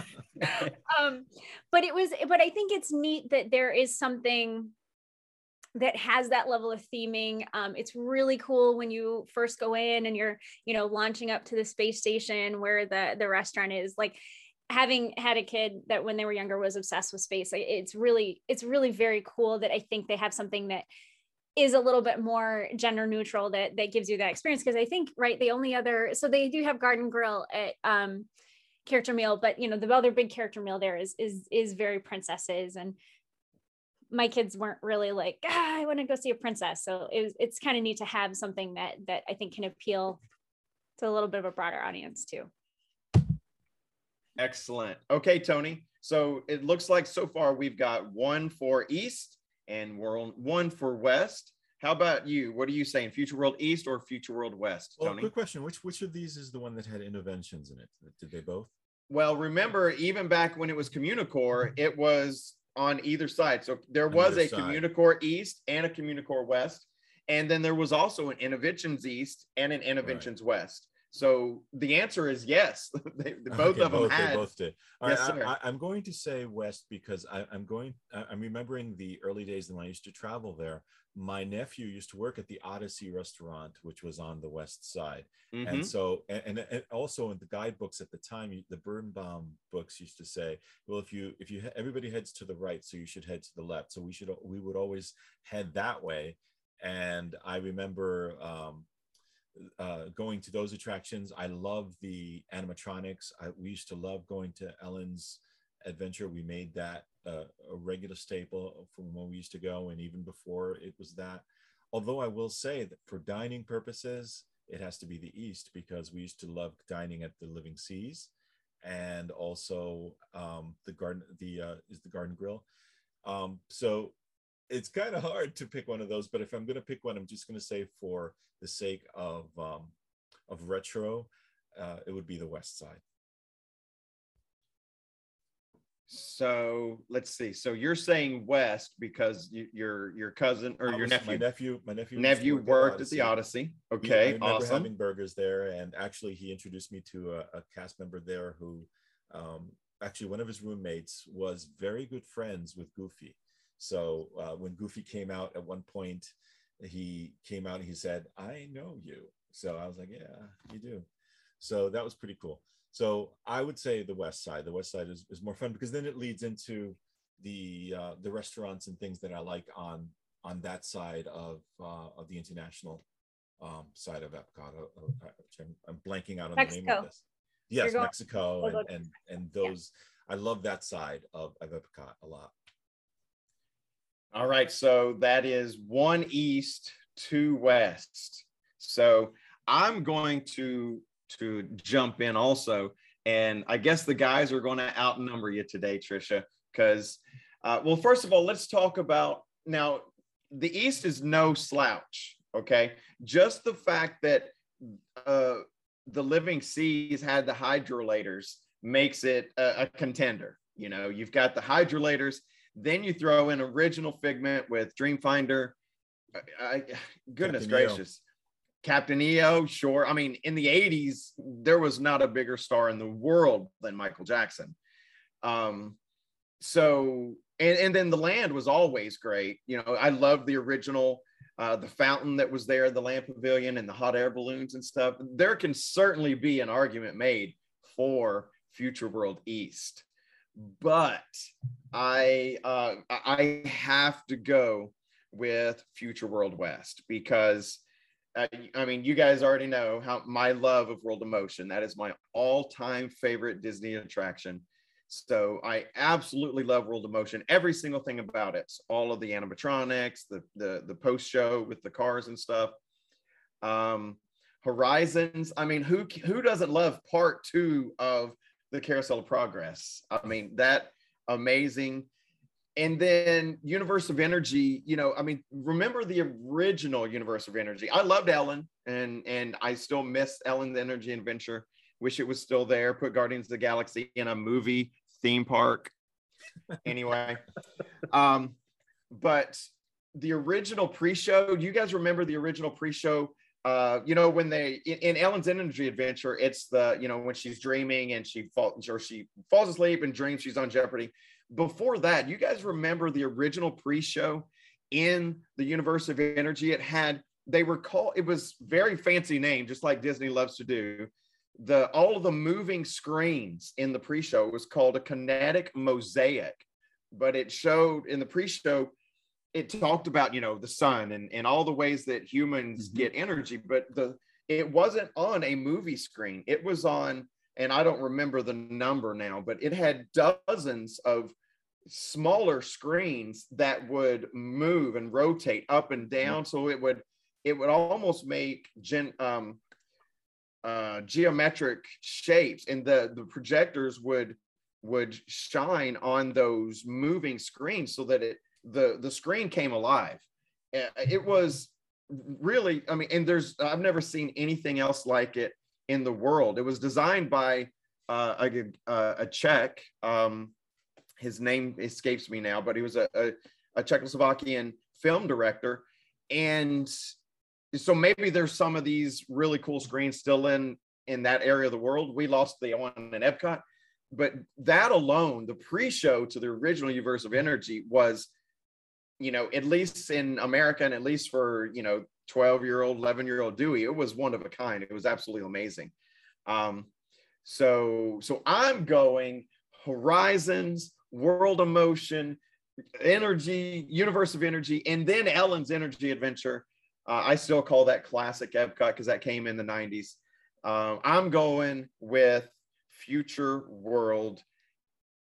um but it was but i think it's neat that there is something that has that level of theming. Um it's really cool when you first go in and you're you know launching up to the space station where the the restaurant is. Like having had a kid that when they were younger was obsessed with space it's really it's really very cool that i think they have something that is a little bit more gender neutral that that gives you that experience. Because i think right the only other so they do have garden grill at um character meal but you know the other big character meal there is is is very princesses and my kids weren't really like ah, i want to go see a princess so it was, it's kind of neat to have something that that i think can appeal to a little bit of a broader audience too Excellent. Okay, Tony. So it looks like so far we've got one for East and we're on one for West. How about you? What are you saying? Future World East or Future World West, Well, Tony? quick question: which which of these is the one that had innoventions in it? Did they both? Well, remember, even back when it was Communicore, mm-hmm. it was on either side. So there was a side. Communicore East and a Communicore West. And then there was also an Innoventions East and an Innoventions West. So the answer is yes. they, both Okay, of them both, had. They both did. All Yes, right. I, I'm going to say West because I, I'm going. I- I'm remembering the early days when I used to travel there. My nephew used to work at the Odyssey restaurant, which was on the west side. Mhm. And so, and, and, and also in the guidebooks at the time, the Birnbaum books used to say, well, if you, if you, everybody heads to the right, so you should head to the left. So we should, we would always head that way. And I remember, um, uh, going to those attractions. I love the animatronics. I, we used to love going to Ellen's Adventure. We made that uh, a regular staple from when we used to go, and even before it was that. Although I will say that for dining purposes, it has to be the East because we used to love dining at the Living Seas, and also um, the garden. The uh, is the Garden Grill. Um, so it's kind of hard to pick one of those, but if I'm going to pick one, I'm just going to say for the sake of um, of retro, uh, it would be the West Side. So let's see. So you're saying West because you, your your cousin or your nephew my nephew, my nephew, nephew work worked at the Odyssey. He- I Okay, remember awesome. having burgers there, and actually, he introduced me to a, a cast member there who, um, actually, one of his roommates was very good friends with Goofy. So uh, when Goofy came out at one point, he came out and he said, "I know you." So I was like, "Yeah, you do." So that was pretty cool. So I would say the West Side. The West Side is, is more fun because then it leads into the uh, the restaurants and things that I like on on that side of uh, of the international um, side of Epcot. uh, uh, which I'm, I'm blanking out on the name of this. Yes, going- Mexico we'll and and and those. I love that side of, of Epcot a lot. All right, so that is one east, two west. So I'm going to to jump in also, and I guess the guys are going to outnumber you today, Trisha. Because, uh, well, first of all, let's talk about now. The East is no slouch. Okay, just the fact that uh, the Living Seas had the hydrolators makes it a, a contender. You know, you've got the hydrolators then you throw in original Figment with Dreamfinder. I, I, goodness Captain gracious. Captain EO, sure. I mean, in the 80s, there was not a bigger star in the world than Michael Jackson. Um, so, and, and then the land was always great. You know, I love the original, uh, the fountain that was there, the land pavilion, and the hot air balloons and stuff. There can certainly be an argument made for Future World East but I uh, I have to go with Future World West because uh, I mean, you guys already know how my love of World of Motion. That is my all-time favorite Disney attraction. So I absolutely love World of Motion. Every single thing about it, all of the animatronics, the the the post show with the cars and stuff. Um, Horizons. I mean, who who doesn't love part two of the Carousel of Progress? I mean, that amazing. And then Universe of Energy. You know, I mean, remember the original Universe of Energy? I loved Ellen, and and I still miss Ellen's Energy Adventure. Wish it was still there. Put Guardians of the Galaxy in a movie theme park. anyway, um, but the original pre-show. You guys remember the original pre-show? Uh, you know, when they in, in, Ellen's Energy Adventure, it's the you know when she's dreaming and she falls or she falls asleep and dreams she's on Jeopardy. Before that, you guys remember the original pre-show in the Universe of Energy? It had they were called. It was very fancy name, just like Disney loves to do the all of the moving screens in the pre-show was called a kinetic mosaic but it showed in the pre-show it talked about you know the sun and, and all the ways that humans mm-hmm. get energy but the it wasn't on a movie screen it was on and i don't remember the number now but it had dozens of smaller screens that would move and rotate up and mm-hmm. down mm-hmm. so it would it would almost make gen um uh, geometric shapes, and the the projectors would would shine on those moving screens so that it the the screen came alive. It was really, I mean, and there's I've never seen anything else like it in the world. It was designed by uh, a, a Czech. Um, his name escapes me now, but he was a, a, a Czechoslovakian film director, and so maybe there's some of these really cool screens still in in that area of the world. We lost the one in Epcot, but that alone, the pre-show to the original Universe of Energy was, you know, at least in America and at least for you know 12 year old, 11 year old Dewey, it was one of a kind. It was absolutely amazing. Um, so so I'm going Horizons, World of Motion, Energy, Universe of Energy, and then Ellen's Energy Adventure uh, I still call that classic Epcot because that came in the 90s. Um, I'm going with Future World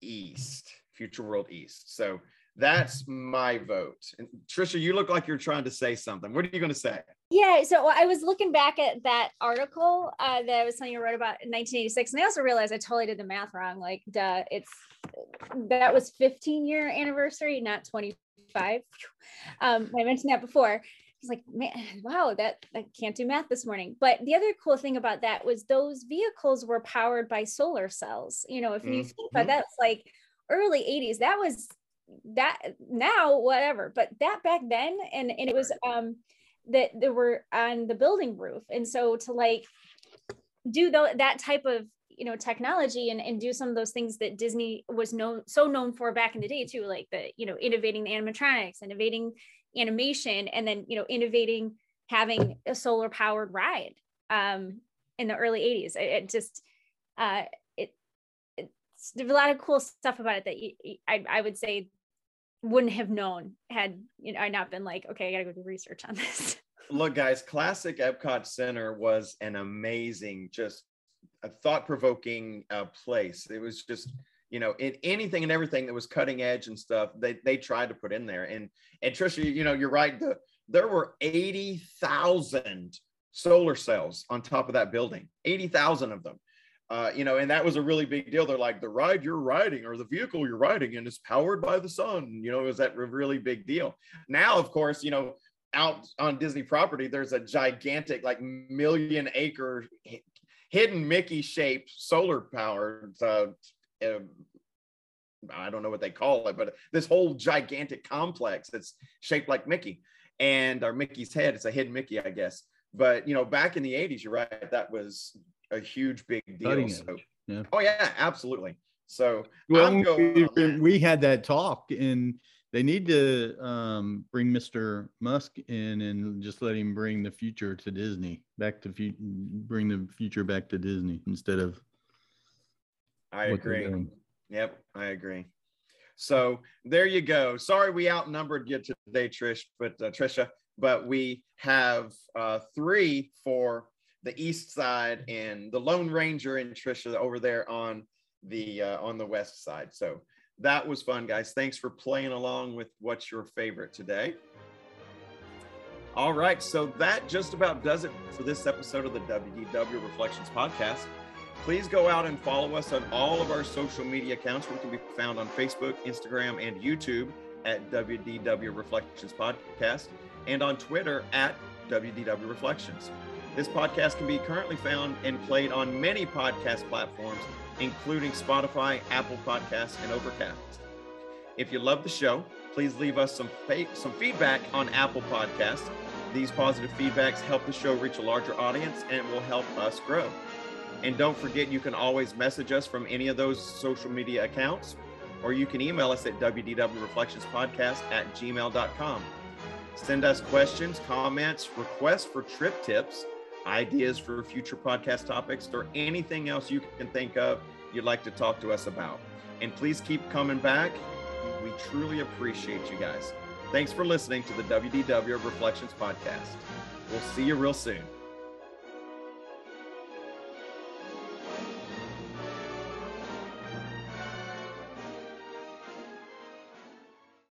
East. Future World East. So that's my vote. And Trisha, you look like you're trying to say something. What are you going to say? Yeah, so I was looking back at that article uh, that I was telling you wrote about in 1986, and I also realized I totally did the math wrong. Like, duh, it's that was 15 year anniversary, not 25. Um, I mentioned that before I was like, man, wow, that I can't do math this morning. But the other cool thing about that was those vehicles were powered by solar cells. You know, if mm-hmm. you think about that, it's like early 80s. That was that now, whatever. But that back then, and and it was um that they were on the building roof. And so to like do the, that type of you know technology and, and do some of those things that disney was known so known for back in the day too like the you know innovating the animatronics innovating animation and then you know innovating having a solar powered ride um, in the early 80s it, it just uh, it it's there's a lot of cool stuff about it that you, I, I would say wouldn't have known had you know I not been like okay I gotta go do research on this look guys classic epcot center was an amazing just a thought-provoking uh, place it was just you know, in anything and everything that was cutting edge and stuff, they they tried to put in there. And and Trisha, you know, you're right. The, there were eighty thousand solar cells on top of that building. Eighty thousand of them. Uh, you know, and that was a really big deal. They're like the ride you're riding or the vehicle you're riding in is powered by the sun. You know, is that a really big deal? Now, of course, you know, out on Disney property, there's a gigantic, like million acre hidden Mickey shaped solar powered uh, uh, I don't know what they call it, but this whole gigantic complex that's shaped like Mickey and our Mickey's head. It's a hidden Mickey, I guess. But you know, back in the '80s, you're right. That was a huge big deal. So, yeah. Oh yeah, absolutely. So well, going, we had that talk, and they need to um, bring Mr. Musk in and just let him bring the future to Disney, back to fu- bring the future back to Disney instead of I agree. Yep, I agree. So there you go. Sorry we outnumbered you today, Trish, but uh, Trisha, but we have uh, three for the east side and the Lone Ranger and Trisha over there on the uh, on the west side. So that was fun, guys. Thanks for playing along with what's your favorite today. All right, so that just about does it for this episode of the WDW Reflections podcast. Please go out and follow us on all of our social media accounts. We can be found on Facebook, Instagram, and YouTube at WDW Reflections Podcast and on Twitter at WDW Reflections. This podcast can be currently found and played on many podcast platforms, including Spotify, Apple Podcasts, and Overcast. If you love the show, please leave us some fa- some feedback on Apple Podcasts. These positive feedbacks help the show reach a larger audience and will help us grow. And don't forget, you can always message us from any of those social media accounts, or you can email us at wdwreflectionspodcast at gmail.com. Send us questions, comments, requests for trip tips, ideas for future podcast topics, or anything else you can think of you'd like to talk to us about. And please keep coming back. We truly appreciate you guys. Thanks for listening to the WDW Reflections podcast. We'll see you real soon.